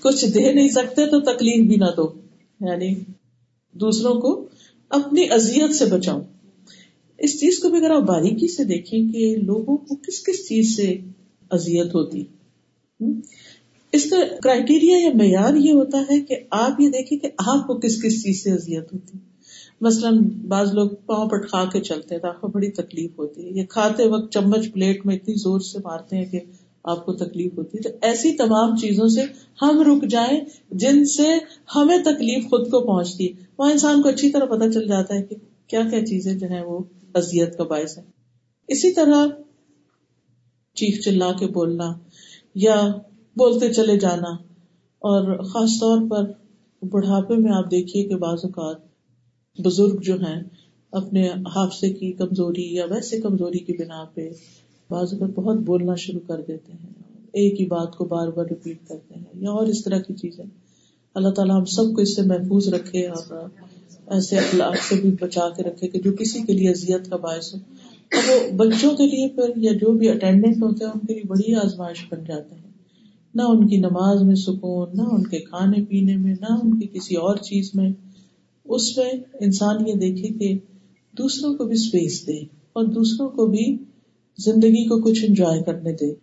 کچھ دے نہیں سکتے تو تکلیف بھی نہ دو۔ یعنی دوسروں کو اپنی ازیت سے بچاؤ۔ اس چیز کو بھی اگر آپ باریکی سے دیکھیں کہ لوگوں کو کس کس چیز سے ازیت ہوتی۔ اس کا کرائٹیریا یا معیار یہ ہوتا ہے کہ آپ یہ دیکھیں کہ آپ کو کس کس چیز سے ازیت ہوتی مثلاً بعض لوگ پاؤں پٹ کھا کے چلتے ہیں، تو آپ کو بڑی تکلیف ہوتی ہے۔ یا کھاتے وقت چمچ پلیٹ میں اتنی زور سے مارتے ہیں کہ آپ کو تکلیف ہوتی ہے۔ تو ایسی تمام چیزوں سے ہم رک جائیں جن سے ہمیں تکلیف خود کو پہنچتی ہے۔ وہاں انسان کو اچھی طرح پتا چل جاتا ہے کہ کیا کیا چیزیں جو ہے وہ ازیت کا باعث ہے اسی طرح چیخ چلا کے بولنا یا بولتے چلے جانا۔ اور خاص طور پر بڑھاپے میں آپ دیکھیے کہ بعض اوقات بزرگ جو ہیں، اپنے حادثے کی کمزوری یا ویسے کمزوری کی بنا پہ بعض اوقات بہت بولنا شروع کر دیتے ہیں، ایک ہی بات کو بار بار ریپیٹ کرتے ہیں یا اور اس طرح کی چیزیں۔ اللہ تعالیٰ ہم سب کو اس سے محفوظ رکھے، اور ایسے اخلاق سے بھی بچا کے رکھے کہ جو کسی کے لیے اذیت کا باعث ہو۔ اور وہ بچوں کے لیے پھر یا جو بھی اٹینڈنٹ ہوتے ہیں، ان کے لیے بڑی آزمائش بن جاتے ہیں۔ نہ ان کی نماز میں سکون، نہ ان کے کھانے پینے میں، نہ ان کی کسی اور چیز میں۔ اس میں انسان یہ دیکھے کہ دوسروں کو بھی اسپیس دے اور دوسروں کو بھی زندگی کو کچھ انجوائے کرنے دے۔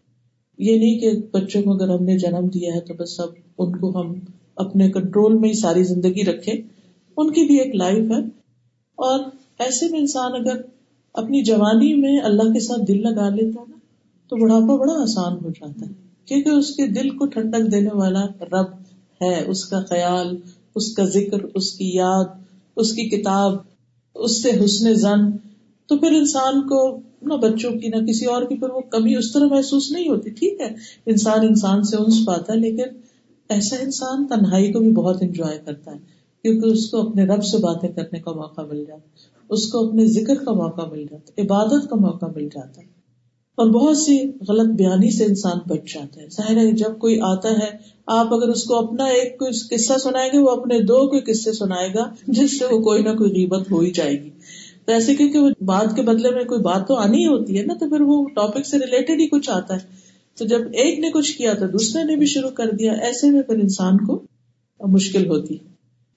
یہ نہیں کہ بچوں کو اگر ہم نے جنم دیا ہے تو بس اب ان کو ہم اپنے کنٹرول میں ہی ساری زندگی رکھے ان کی بھی ایک لائف ہے۔ اور ایسے میں انسان اگر اپنی جوانی میں اللہ کے ساتھ دل لگا لیتا ہے نا، تو بڑھاپا بڑا آسان ہو جاتا ہے۔ کیونکہ اس کے دل کو ٹھنڈک دینے والا رب ہے، اس کا خیال، اس کا ذکر، اس کی یاد، اس کی کتاب، اس سے حسن زن۔ تو پھر انسان کو نہ بچوں کی، نہ کسی اور کی پھر وہ کمی اس طرح محسوس نہیں ہوتی۔ ٹھیک ہے، انسان انسان سے انس پاتا ہے، لیکن ایسا انسان تنہائی کو بھی بہت انجوائے کرتا ہے، کیونکہ اس کو اپنے رب سے باتیں کرنے کا موقع مل جاتا ہے، اس کو اپنے ذکر کا موقع مل جاتا ہے، عبادت کا موقع مل جاتا ہے۔ اور بہت سی غلط بیانی سے انسان بچ جاتا ہے۔ ظاہر ہے جب کوئی آتا ہے، آپ اگر اس کو اپنا ایک کوئی قصہ سنائیں گے، وہ اپنے دو کوئی قصے سنائے گا، جس سے وہ کوئی نہ کوئی غیبت ہو ہی جائے گی۔ تو ایسے کیونکہ وہ بات کے بدلے میں کوئی بات تو آنی ہی ہوتی ہے نا، تو پھر وہ ٹاپک سے ریلیٹڈ ہی کچھ آتا ہے۔ تو جب ایک نے کچھ کیا تو دوسرے نے بھی شروع کر دیا، ایسے میں پھر انسان کو مشکل ہوتی ہے۔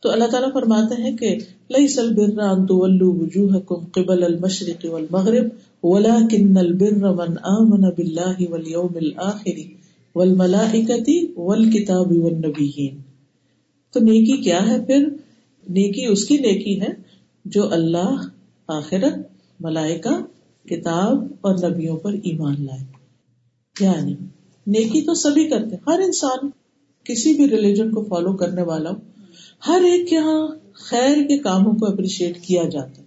تو اللہ تعالیٰ فرماتے ہیں کہ لئی سل بران تو وجوہ کم قبل المشرق والمغرب ولكن البر من آمن بالله واليوم الآخر والملائکتی والکتاب والنبیین تو نیکی کیا ہے پھر؟ نیکی اس کی نیکی ہے جو اللہ، آخرت، ملائکہ، کتاب اور نبیوں پر ایمان لائے۔ یعنی نیکی تو سبھی کرتے ہر انسان، کسی بھی ریلیجن کو فالو کرنے والا ہو ہر ایک کے یہاں خیر کے کاموں کو اپریشیٹ کیا جاتا ہے۔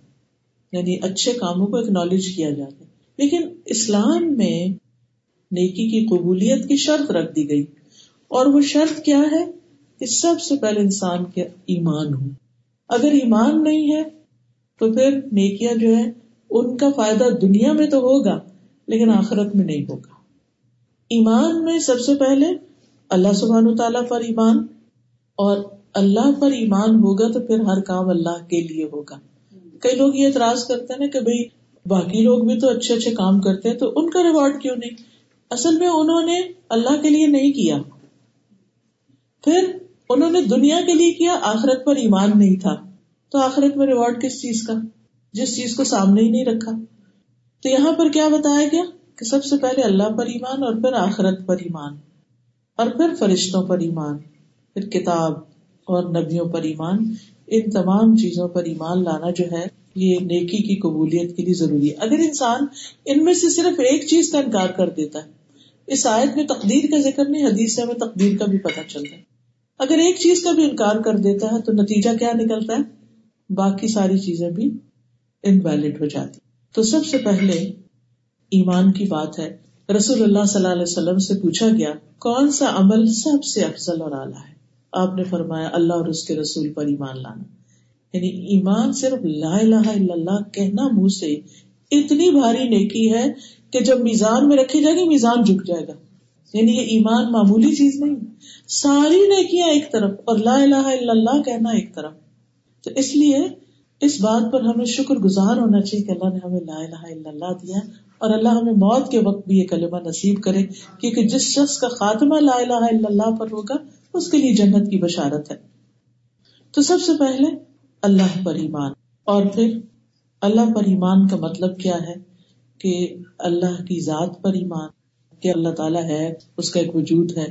یعنی اچھے کاموں کو اکنالج کیا جاتا ہے۔ لیکن اسلام میں نیکی کی قبولیت کی شرط رکھ دی گئی۔ اور وہ شرط کیا ہے؟ کہ سب سے پہلے انسان کے ایمان ہو اگر ایمان نہیں ہے، تو پھر نیکیاں جو ہے ان کا فائدہ دنیا میں تو ہوگا، لیکن آخرت میں نہیں ہوگا۔ ایمان میں سب سے پہلے اللہ سبحان تعالیٰ پر ایمان، اور اللہ پر ایمان ہوگا تو پھر ہر کام اللہ کے لیے ہوگا۔ کئی لوگ یہ اعتراض کرتے ہیں نا کہ بھائی باقی لوگ بھی تو اچھے اچھے کام کرتے ہیں تو ان کا ریوارڈ کیوں نہیں؟ اصل میں انہوں نے اللہ کے لیے نہیں کیا۔ پھر انہوں نے دنیا کے لیے کیا، آخرت پر ایمان نہیں تھا۔ تو آخرت میں ریوارڈ کس چیز کا؟ جس چیز کو سامنے ہی نہیں رکھا۔ تو یہاں پر کیا بتایا گیا؟ کہ سب سے پہلے اللہ پر ایمان اور پھر آخرت پر ایمان۔ اور پھر فرشتوں پر ایمان۔ پھر کتاب۔ اور نبیوں پر ایمان، ان تمام چیزوں پر ایمان لانا جو ہے، یہ نیکی کی قبولیت کے لیے ضروری ہے۔ اگر انسان ان میں سے صرف ایک چیز کا انکار کر دیتا ہے، اس آیت میں تقدیر کا ذکر نہیں، حدیث سے ہمیں تقدیر کا بھی پتہ چلتا ہے۔ اگر ایک چیز کا بھی انکار کر دیتا ہے تو نتیجہ کیا نکلتا ہے؟ باقی ساری چیزیں بھی انویلڈ ہو جاتی۔ تو سب سے پہلے ایمان کی بات ہے۔ رسول اللہ صلی اللہ علیہ وسلم سے پوچھا گیا، کون سا عمل سب سے افضل اور اعلیٰ ہے؟ آپ نے فرمایا اللہ اور اس کے رسول پر ایمان لانا۔ یعنی ایمان صرف لا الہ الا اللہ کہنا منہ سے اتنی بھاری نیکی ہے کہ جب میزان میں رکھی جائے گی، میزان جھک جائے گا۔ یعنی یہ ایمان معمولی چیز نہیں۔ ساری نیکیاں ایک طرف اور لا الہ الا اللہ کہنا ایک طرف۔ تو اس لیے اس بات پر ہمیں شکر گزار ہونا چاہیے کہ اللہ نے ہمیں لا الہ الا اللہ دیا اور اللہ ہمیں موت کے وقت بھی یہ کلمہ نصیب کرے، کیونکہ جس شخص کا خاتمہ لا الہ الا اللہ پر ہوگا اس کے لیے جنت کی بشارت ہے۔ تو سب سے پہلے اللہ پر ایمان۔ اور پھر اللہ پر ایمان کا مطلب کیا ہے؟ کہ اللہ کی ذات پر ایمان، کہ اللہ تعالیٰ ہے، اس کا ایک وجود ہے۔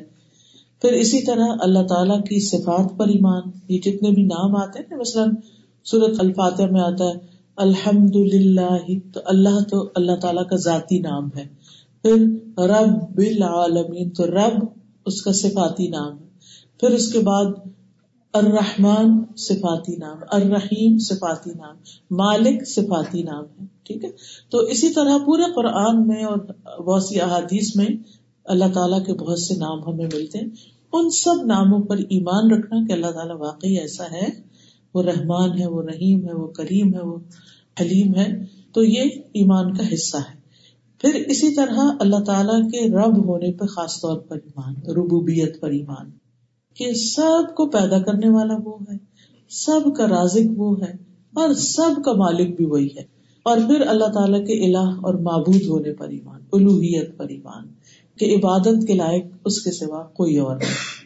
پھر اسی طرح اللہ تعالیٰ کی صفات پر ایمان۔ یہ جتنے بھی نام آتے ہیں، مثلاً سورت الفاتح میں آتا ہے الحمد للہ تو اللہ تو اللہ تعالیٰ کا ذاتی نام ہے۔ پھر رب العالمین، تو رب اس کا صفاتی نام ہے۔ پھر اس کے بعد الرحمن صفاتی نام، الرحیم صفاتی نام، مالک صفاتی نام ہے، ٹھیک ہے؟ تو اسی طرح پورے قرآن میں اور بہت سی احادیث میں اللہ تعالیٰ کے بہت سے نام ہمیں ملتے ہیں۔ ان سب ناموں پر ایمان رکھنا کہ اللہ تعالیٰ واقعی ایسا ہے، وہ رحمان ہے، وہ رحیم ہے، وہ کریم ہے، وہ حلیم ہے، تو یہ ایمان کا حصہ ہے۔ پھر اسی طرح اللہ تعالیٰ کے رب ہونے پہ خاص طور پر ایمان، ربوبیت پر ایمان۔ کہ سب کو پیدا کرنے والا وہ ہے، سب کا رازق وہ ہے اور سب کا مالک بھی وہی ہے۔ اور پھر اللہ تعالیٰ کے الہ اور معبود ہونے پر ایمان الوحیت پر ایمان، کہ عبادت کے لائق اس کے سوا کوئی اور نہیں۔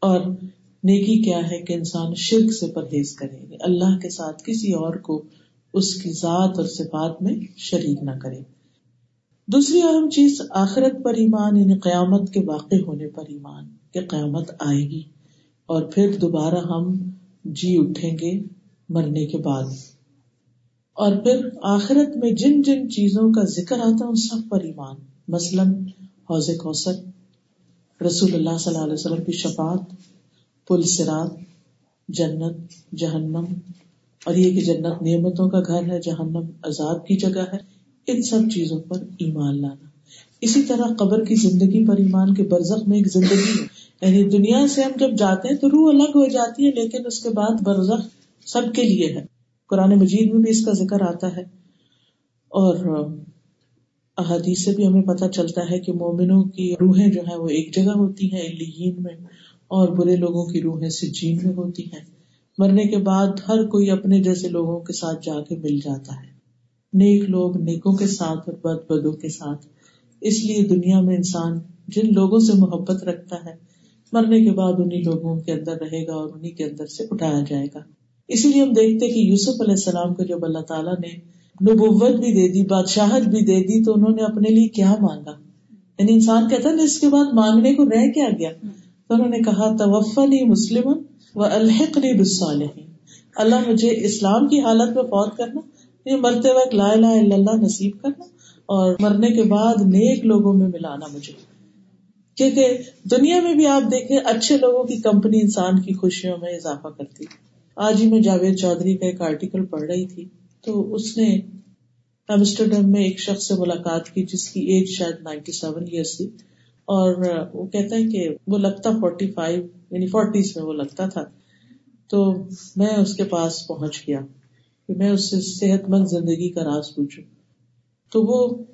اور نیکی کیا ہے کہ انسان شرک سے پرہیز کرے یعنی اللہ کے ساتھ کسی اور کو اس کی ذات اور صفات میں شریک نہ کرے۔ دوسری اہم چیز آخرت پر ایمان یعنی قیامت کے واقع ہونے پر ایمان۔ کہ قیامت آئے گی اور پھر دوبارہ ہم جی اٹھیں گے مرنے کے بعد۔ اور پھر آخرت میں جن جن چیزوں کا ذکر آتا ہے، ان سب پر ایمان۔ مثلاً حوض کوثر، رسول اللہ صلی اللہ علیہ وسلم کی شفات پل سرات جنت، جہنم۔ اور یہ کہ جنت نعمتوں کا گھر ہے، جہنم عذاب کی جگہ ہے۔ ان سب چیزوں پر ایمان لانا۔ اسی طرح قبر کی زندگی پر ایمان کے برزخ میں ایک زندگی ہے۔ یعنی دنیا سے ہم جب جاتے ہیں تو روح الگ ہو جاتی ہے، لیکن اس کے بعد برزخ سب کے لیے ہے۔ قرآن مجید میں بھی اس کا ذکر آتا ہے۔ اور احادیث سے بھی ہمیں پتہ چلتا ہے کہ مومنوں کی روحیں جو ہے وہ ایک جگہ ہوتی ہیں میں، اور برے لوگوں کی روحیں سجین میں ہوتی ہیں۔ مرنے کے بعد ہر کوئی اپنے جیسے لوگوں کے ساتھ جا کے مل جاتا ہے۔ نیک لوگ نیکوں کے ساتھ اور بد بدوں کے ساتھ۔ اس لیے دنیا میں انسان جن لوگوں سے محبت رکھتا ہے مرنے کے بعد انہیں لوگوں کے اندر رہے گا اور انہیں کے اندر سے اٹھایا جائے گا۔ اسی لیے ہم دیکھتے کہ یوسف علیہ السلام کو جب اللہ تعالیٰ نے نبوت بھی دے دی، بادشاہت بھی دے دی، تو انہوں نے اپنے لیے کیا مانگا؟ یعنی انسان کہتا نا، اس کے بعد مانگنے کو رہ کیا گیا؟ تو انہوں نے کہا توفلی مسلم و الحق اللہ مجھے اسلام کی حالت میں فوت کرنا یہ مرتے وقت لا الہ الا اللہ نصیب کرنا اور مرنے کے بعد نیک لوگوں میں ملانا مجھے۔ کیونکہ دنیا میں بھی آپ دیکھیں، اچھے لوگوں کی کمپنی انسان کی خوشیوں میں اضافہ کرتی۔ آج ہی میں جاوید چودھری کا ایک آرٹیکل پڑھ رہی تھی۔ تو اس نے ایمسٹرڈم میں ایک شخص سے ملاقات کی، جس کی ایج شاید نائنٹی سیون ایئرس تھی۔ اور وہ کہتا ہے کہ وہ لگتا فورٹی فائیو یعنی فورٹیز میں وہ لگتا تھا۔ تو میں اس کے پاس پہنچ گیا کہ میں اس سے صحت مند زندگی کا راز پوچھوں۔ تو وہ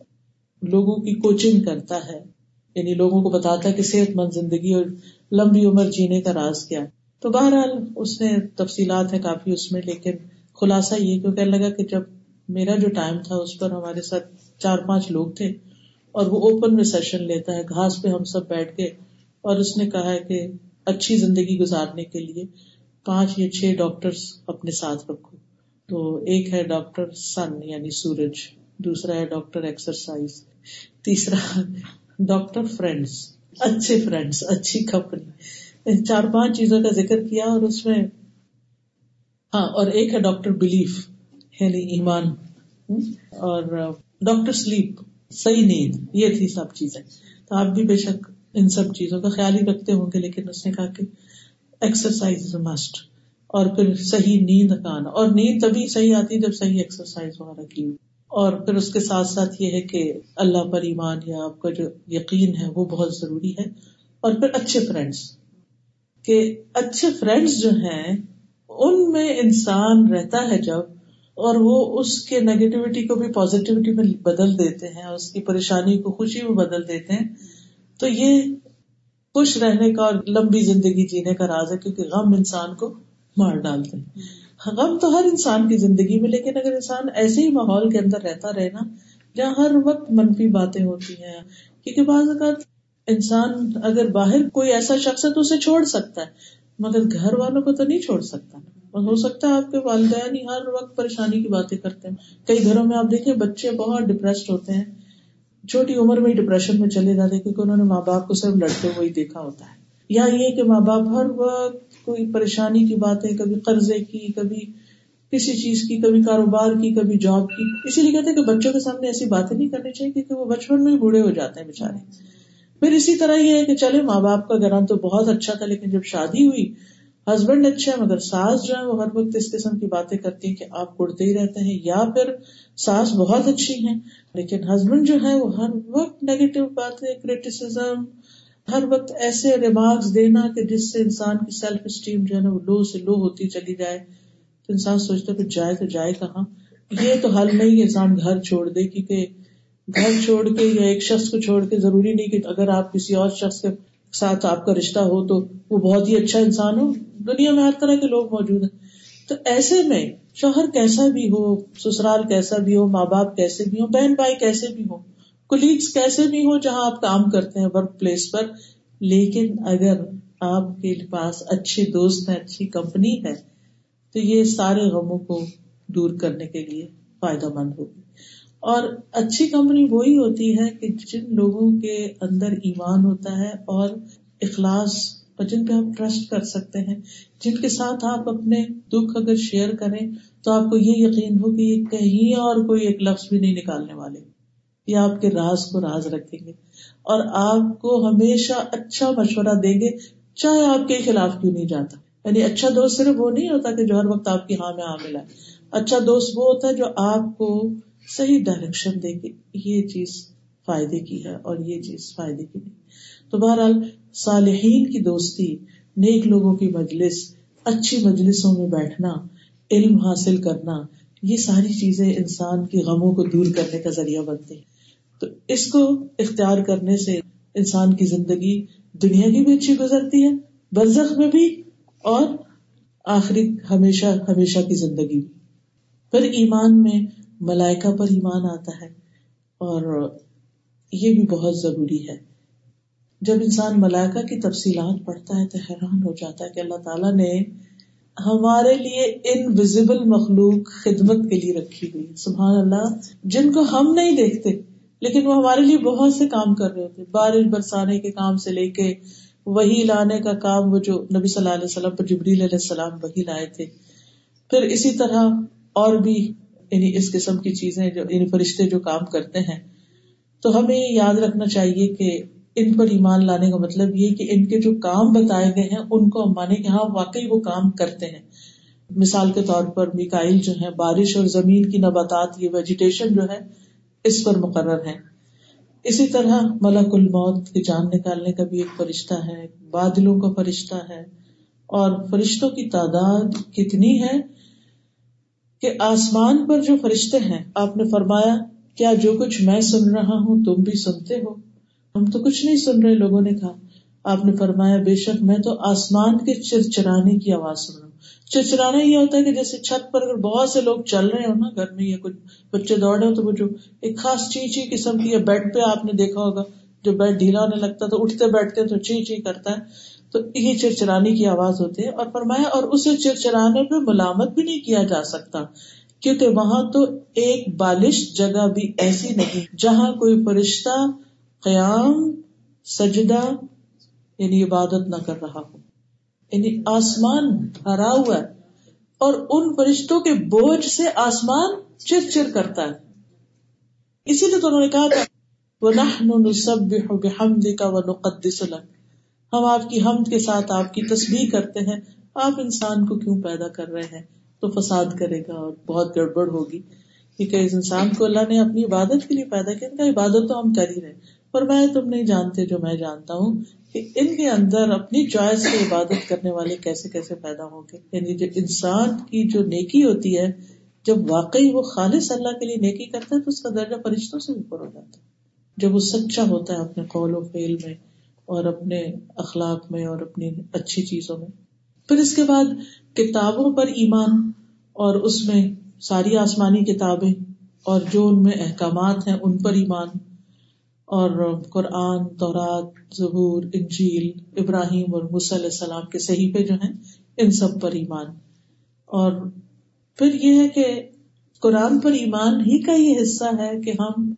لوگوں کی کوچنگ کرتا ہے۔ یعنی لوگوں کو بتاتا ہے کہ صحت مند زندگی اور لمبی عمر جینے کا راز کیا۔ تو بہرحال اس نے تفصیلات ہے کافی اس میں، لیکن خلاصہ یہ کیوں کہنے لگا کہ جب میرا جو ٹائم تھا، اس پر ہمارے ساتھ چار پانچ لوگ تھے اور وہ اوپن میں سیشن لیتا ہے، گھاس پہ ہم سب بیٹھ کے، اور اس نے کہا ہے کہ اچھی زندگی گزارنے کے لیے پانچ یا چھ ڈاکٹر اپنے ساتھ رکھو۔ تو ایک ہے ڈاکٹر سن یعنی سورج، دوسرا ہے ڈاکٹر ایکسرسائز، تیسرا ڈاکٹر فرینڈس اچھے فرینڈس اچھی کمپنی چار پانچ چیزوں کا ذکر کیا اور اس میں ہاں اور ایک ہے ڈاکٹر بلیف یعنی ایمان اور ڈاکٹر سلیپ صحیح نیند یہ تھی سب چیزیں تو آپ بھی بے شک ان سب چیزوں کا خیال ہی رکھتے ہوں گے لیکن اس نے کہا کہ ایکسرسائز مسٹ اور پھر صحیح نیند کا آنا اور نیند تبھی صحیح آتی جب صحیح ایکسرسائز وغیرہ کی اور پھر اس کے ساتھ ساتھ یہ ہے کہ اللہ پر ایمان یا آپ کا جو یقین ہے وہ بہت ضروری ہے اور پھر اچھے فرینڈس کہ اچھے فرینڈس جو ہیں، ان میں انسان رہتا ہے جب اور وہ اس کے نیگیٹیوٹی کو بھی پازیٹیوٹی میں بدل دیتے ہیں، اس کی پریشانی کو خوشی میں بدل دیتے ہیں۔ تو یہ خوش رہنے کا اور لمبی زندگی جینے کا راز ہے کیونکہ غم انسان کو مار ڈالتے ہیں۔ غم تو ہر انسان کی زندگی میں، لیکن اگر انسان ایسے ہی ماحول کے اندر رہتا رہے نا، جہاں ہر وقت منفی باتیں ہوتی ہیں، کیونکہ بعض اوقات انسان اگر باہر کوئی ایسا شخص ہے تو اسے چھوڑ سکتا ہے، مگر گھر والوں کو تو نہیں چھوڑ سکتا۔ ہو سکتا ہے آپ کے والدین ہی ہر وقت پریشانی کی باتیں کرتے ہیں۔ کئی گھروں میں آپ دیکھیں، بچے بہت ڈپریسڈ ہوتے ہیں۔ چھوٹی عمر میں ہی ڈپریشن میں چلے جاتے کیونکہ انہوں نے ماں باپ کو صرف لڑتے ہوئے دیکھا ہوتا ہے۔ یا یہ کہ ماں باپ ہر وقت کوئی پریشانی کی باتیں، کبھی قرضے کی، کبھی کسی چیز کی، کبھی کاروبار کی، کبھی جاب کی۔ اسی لیے کہتے ہیں کہ بچوں کے سامنے ایسی باتیں نہیں کرنی چاہیے کیونکہ وہ بچپن میں ہی بوڑھے ہو جاتے ہیں بےچارے پھر اسی طرح یہ ہے کہ چلے، ماں باپ کا گھر تو بہت اچھا تھا، لیکن جب شادی ہوئی ہسبینڈ اچھا ہے مگر ساس جو ہے وہ ہر وقت اس قسم کی باتیں کرتی ہیں کہ آپ کڑتے ہی رہتے ہیں، یا پھر ساس بہت اچھی ہیں، لیکن ہسبینڈ جو ہے وہ ہر وقت نیگیٹو باتیں کریٹیسم ہر وقت ایسے ریمارکس دینا کہ جس سے انسان کی سیلف اسٹیم جو ہے نا وہ لو سے لو ہوتی چلی جائے۔ تو انسان سوچتا کہ جائے تو جائے کہاں؟ یہ تو حل نہیں انسان گھر چھوڑ دے، کیونکہ گھر چھوڑ کے یا ایک شخص کو چھوڑ کے ضروری نہیں کہ اگر آپ کسی اور شخص کے ساتھ آپ کا رشتہ ہو تو وہ بہت ہی اچھا انسان ہو۔ دنیا میں ہر طرح کے لوگ موجود ہیں۔ تو ایسے میں شوہر کیسا بھی ہو، سسرال کیسا بھی ہو، ماں باپ کیسے بھی ہو بہن بھائی کیسے بھی ہو کولیگس کیسے بھی ہو جہاں آپ کام کرتے ہیں ورک پلیس پر، لیکن اگر آپ کے پاس اچھے دوست ہیں، اچھی کمپنی ہے، تو یہ سارے غموں کو دور کرنے کے لیے فائدہ مند ہوگی۔ اور اچھی کمپنی وہی ہوتی ہے کہ جن لوگوں کے اندر ایمان ہوتا ہے اور اخلاص اور جن پہ آپ ٹرسٹ کر سکتے ہیں، جن کے ساتھ آپ اپنے دکھ اگر شیئر کریں، تو آپ کو یہ یقین ہو کہ یہ کہیں اور کوئی ایک لفظ بھی نہیں نکالنے والے۔ یا آپ کے راز کو راز رکھیں گے اور آپ کو ہمیشہ اچھا مشورہ دیں گے، چاہے آپ کے خلاف کیوں نہیں جاتا۔ یعنی اچھا دوست صرف وہ نہیں ہوتا کہ جو ہر وقت آپ کی ہاں میں ہاں ملا اچھا دوست وہ ہوتا ہے جو آپ کو صحیح ڈائریکشن دے گی یہ چیز فائدے کی ہے اور یہ چیز فائدے کی نہیں۔ تو بہرحال صالحین کی دوستی، نیک لوگوں کی مجلس، اچھی مجلسوں میں بیٹھنا، علم حاصل کرنا، یہ ساری چیزیں انسان کی غموں کو دور کرنے کا ذریعہ بنتی ہیں۔ تو اس کو اختیار کرنے سے انسان کی زندگی دنیا کی بھی اچھی گزرتی ہے، برزخ میں بھی اور آخری ہمیشہ ہمیشہ کی زندگی بھی پھر ایمان میں ملائکا پر ایمان آتا ہے اور یہ بھی بہت ضروری ہے۔ جب انسان ملائکا کی تفصیلات پڑھتا ہے تو حیران ہو جاتا ہے کہ اللہ تعالیٰ نے ہمارے لیے انویزیبل مخلوق خدمت کے لیے رکھی ہوئی سبحان اللہ، جن کو ہم نہیں دیکھتے لیکن وہ ہمارے لیے بہت سے کام کر رہے تھے۔ بارش برسانے کے کام سے لے کے وہی لانے کا کام وہ جو نبی صلی اللہ علیہ وسلم پر جبریل علیہ السلام وہی لائے تھے۔ پھر اسی طرح اور بھی یعنی اس قسم کی چیزیں جو یعنی فرشتے جو کام کرتے ہیں۔ تو ہمیں یہ یاد رکھنا چاہیے کہ ان پر ایمان لانے کا مطلب یہ کہ ان کے جو کام بتائے گئے ہیں، ان کو ہم مانے کہ ہاں واقعی وہ کام کرتے ہیں۔ مثال کے طور پر میکائل جو ہے بارش اور زمین کی نباتات، یہ ویجیٹیشن جو ہے اس پر مقرر ہے۔ اسی طرح ملک الموت کی جان نکالنے کا بھی ایک فرشتہ ہے، بادلوں کا فرشتہ ہے۔ اور فرشتوں کی تعداد کتنی ہے کہ آسمان پر جو فرشتے ہیں، آپ نے فرمایا، کیا جو کچھ میں سن رہا ہوں، تم بھی سنتے ہو؟ ہم تو کچھ نہیں سن رہے، لوگوں نے کہا۔ آپ نے فرمایا، بے شک میں تو آسمان کے چرچرانے کی آواز سن رہا ہوں۔ چرچرانا یہ ہوتا ہے کہ جیسے چھت پر اگر بہت سے لوگ چل رہے ہو نا گھر میں یا کچھ بچے دوڑ رہے ہو تو وہ جو ایک خاص چی چی قسم کی بیڈ پہ آپ نے دیکھا ہوگا، جو بیڈ ڈھیلا ہونے لگتا تو اٹھتے بیٹھتے تو چی چی کرتا ہے، تو یہ چرچرانے کی آواز ہوتی ہے۔ اور فرمایا، اور اسے چرچرانے پہ ملامت بھی نہیں کیا جا سکتا، کیونکہ وہاں تو ایک بالش جگہ بھی ایسی نہیں، جہاں کوئی فرشتہ قیام، سجدہ یعنی عبادت نہ کر رہا ہو۔ یعنی آسمان بھرا ہوا ہے اور ان فرشتوں کے بوجھ سے آسمان چر چر کرتا ہے۔ اسی لیے تو انہوں نے کہا تھا وہ ہم آپ کی حمد کے ساتھ آپ کی تصویر کرتے ہیں۔ آپ انسان کو کیوں پیدا کر رہے ہیں؟ تو فساد کرے گا اور بہت گڑبڑ ہوگی۔ کیونکہ اس انسان کو اللہ نے اپنی عبادت کے لیے پیدا کیا، ان کا عبادت تو ہم کر ہی رہے پر میں تم نہیں جانتے جو میں جانتا ہوں۔ کہ ان کے اندر اپنی چوائس سے عبادت کرنے والے کیسے کیسے پیدا ہوں گے؟ یعنی جو انسان کی جو نیکی ہوتی ہے، جب واقعی وہ خالص اللہ کے لیے نیکی کرتا ہے، تو اس کا درجہ فرشتوں سے اوپر ہو جاتا ہے۔ جب وہ سچا ہوتا ہے اپنے قول و فیل میں اور اپنے اخلاق میں اور اپنی اچھی چیزوں میں۔ پھر اس کے بعد کتابوں پر ایمان اور اس میں ساری آسمانی کتابیں اور جو ان میں احکامات ہیں، ان پر ایمان۔ اور قرآن، تورات ظہور انجیل، ابراہیم اور علیہ السلام کے صحیح جو ہیں، ان سب پر ایمان۔ اور پھر یہ ہے کہ قرآن پر ایمان ہی کا یہ حصہ ہے کہ ہم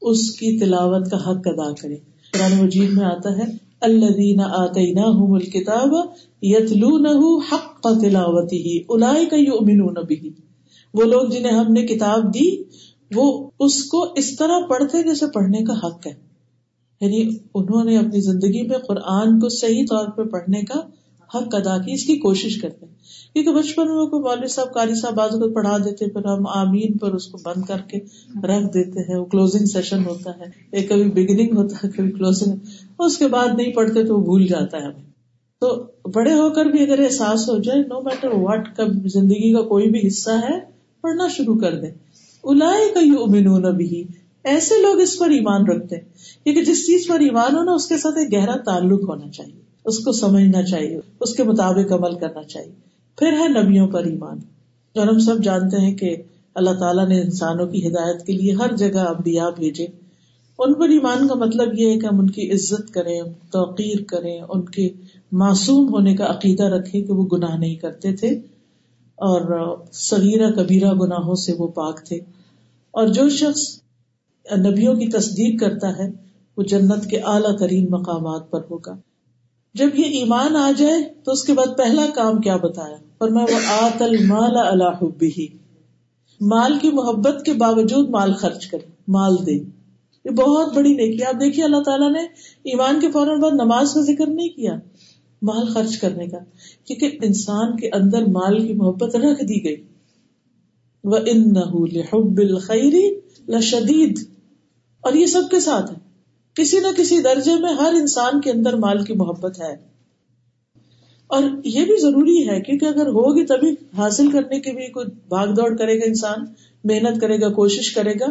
اس کی تلاوت کا حق ادا کریں۔ قرآن مجید میں آتا ہے اللہ آتے نہ کتاب یتلو نہ حق کا تلاوت ہی الاائے کا یو امین وہ لوگ جنہیں ہم نے کتاب دی وہ اس کو اس طرح پڑھتے جیسے پڑھنے کا حق ہے۔ یعنی انہوں نے اپنی زندگی میں قرآن کو صحیح طور پہ پڑھنے کا حق ادا کی، اس کی کوشش کرتے ہیں۔ کیونکہ بچپن میں کوئی مولوی صاحب، قاری صاحب بعض کو پڑھا دیتے، پھر ہم آمین پر اس کو بند کر کے رکھ دیتے ہیں۔ وہ کلوزنگ سیشن ہوتا ہے۔ ایک کبھی بگننگ ہوتا ہے، کبھی کلوزنگ اس کے بعد نہیں پڑھتے تو وہ بھول جاتا ہے۔ ہمیں تو بڑے ہو کر بھی اگر احساس ہو جائے نو میٹر واٹ کب زندگی کا کوئی بھی حصہ ہے، پڑھنا شروع کر دیں۔ الائے کا یو بھی ایسے لوگ اس پر ایمان رکھتے ہیں۔ کیونکہ جس چیز پر ایمان ہونا، اس کے ساتھ ایک گہرا تعلق ہونا چاہیے۔ اس کو سمجھنا چاہیے۔ اس کے مطابق عمل کرنا چاہیے۔ پھر ہے نبیوں پر ایمان۔ اور ہم سب جانتے ہیں کہ اللہ تعالیٰ نے انسانوں کی ہدایت کے لیے ہر جگہ ابدیا بھیجے۔ ان پر ایمان کا مطلب یہ ہے کہ ہم ان کی عزت کریں، توقیر کریں، ان کے معصوم ہونے کا عقیدہ رکھیں کہ وہ گناہ نہیں کرتے تھے۔ اور صغیرہ کبیرہ گناہوں سے وہ پاک تھے۔ اور جو شخص نبیوں کی تصدیق کرتا ہے، وہ جنت کے اعلیٰ ترین مقامات پر ہوگا۔ جب یہ ایمان آ جائے، تو اس کے بعد پہلا کام کیا بتایا؟ اور میں وہ آت المال اللہ بھی مال کی محبت کے باوجود مال خرچ کرے، مال دے۔ یہ بہت بڑی نیکی آپ دیکھیے، اللہ تعالیٰ نے ایمان کے فوراً بعد نماز کا ذکر نہیں کیا، مال خرچ کرنے کا۔ کیونکہ انسان کے اندر مال کی محبت رکھ دی گئی۔ وہ ان الخری اور یہ سب کے ساتھ ہے۔ کسی نہ کسی درجے میں ہر انسان کے اندر مال کی محبت ہے۔ اور یہ بھی ضروری ہے کیونکہ اگر ہوگی تبھی حاصل کرنے کے بھی کوئی بھاگ دوڑ کرے گا انسان، محنت کرے گا، کوشش کرے گا۔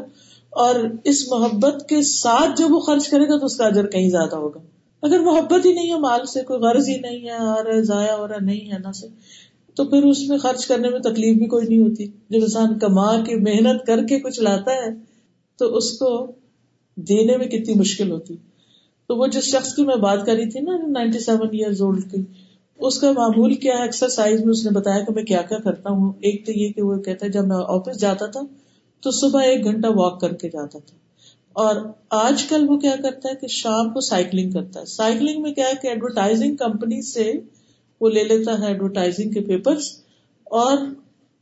اور اس محبت کے ساتھ جب وہ خرچ کرے گا تو اس کا اجر کہیں زیادہ ہوگا۔ اگر محبت ہی نہیں ہے، مال سے کوئی غرض ہی نہیں ہے آ رہا ضائع ہو رہا نہیں ہے، نہ سے تو پھر اس میں خرچ کرنے میں تکلیف بھی کوئی نہیں ہوتی۔ جب انسان کما کے، محنت کر کے کچھ لاتا ہے، تو اس کو دینے میں کتنی مشکل ہوتی۔ تو وہ جس شخص کی میں بات کری تھی نا، نائنٹی سیون ایئر اولڈ کی، اس کا معمول کیا ہے؟ ایکسرسائز میں اس نے بتایا کہ میں کیا کیا کرتا ہوں۔ ایک تو یہ کہ وہ کہتا ہے، جب میں آفس جاتا تھا، تو صبح ایک گھنٹہ واک کر کے جاتا تھا۔ اور آج کل وہ کیا کرتا ہے کہ شام کو سائیکلنگ کرتا ہے۔ سائیکلنگ میں کیا ہے کہ ایڈورٹائزنگ کمپنی سے وہ لے لیتا ہے ایڈورٹائزنگ کے پیپر اور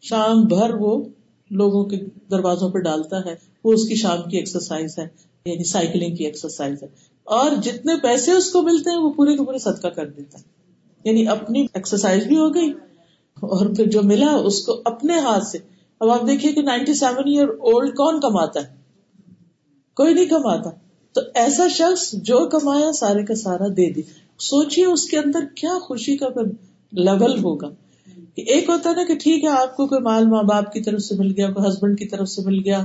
شام بھر وہ لوگوں کے دروازوں پہ ڈالتا ہے۔ وہ اس کی شام کی ایکسرسائز ہے یعنی سائیکلنگ کی ایکسرسائز ہے۔ اور جتنے پیسے اس کو ملتے ہیں، وہ پورے کے پورے صدقہ کر دیتا ہے۔ یعنی اپنی ایکسرسائز بھی ہو گئی اور پھر جو ملا اس کو اپنے ہاتھ سے۔ اب آپ دیکھیے کہ نائنٹی سیون ایئر اولڈ کون کماتا ہے؟ کوئی نہیں کماتا۔ تو ایسا شخص جو کمایا، سارے کا سارا دے دی سوچیے اس کے اندر کیا خوشی کا لیول ہوگا۔ ایک ہوتا نا کہ ٹھیک ہے، آپ کو کوئی مال ماں باپ کی طرف سے مل گیا، کوئی ہسبینڈ کی طرف سے مل گیا،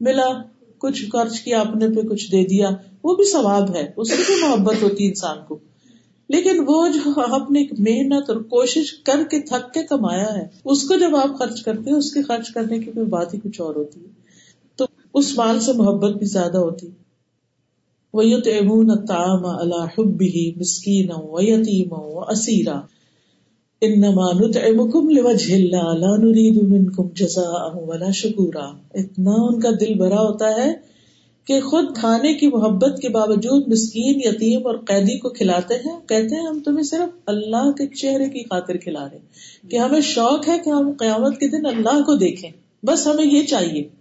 ملا، کچھ خرچ کیا اپنے پہ کچھ دے دیا، وہ بھی ثواب ہے، اس کی بھی محبت ہوتی انسان کو۔ لیکن وہ جو اپنی محنت اور کوشش کر کے، تھک کے کمایا ہے، اس کو جب آپ خرچ کرتے ہیں، اس کے خرچ کرنے کی کوئی بات ہی کچھ اور ہوتی ہے۔ تو اس مال سے محبت بھی زیادہ ہوتی وہ تام اللہ مسکین و یتیم و اسیرا انما نطعمکم لوجه اللہ لا نريد منکم جزاء ولا شکورا اتنا ان کا دل بھرا ہوتا ہے کہ خود کھانے کی محبت کے باوجود مسکین، یتیم اور قیدی کو کھلاتے ہیں، کہتے ہیں ہم تمہیں صرف اللہ کے چہرے کی خاطر کھلا رہے کہ ہمیں شوق ہے کہ ہم قیامت کے دن اللہ کو دیکھیں۔ بس ہمیں یہ چاہیے۔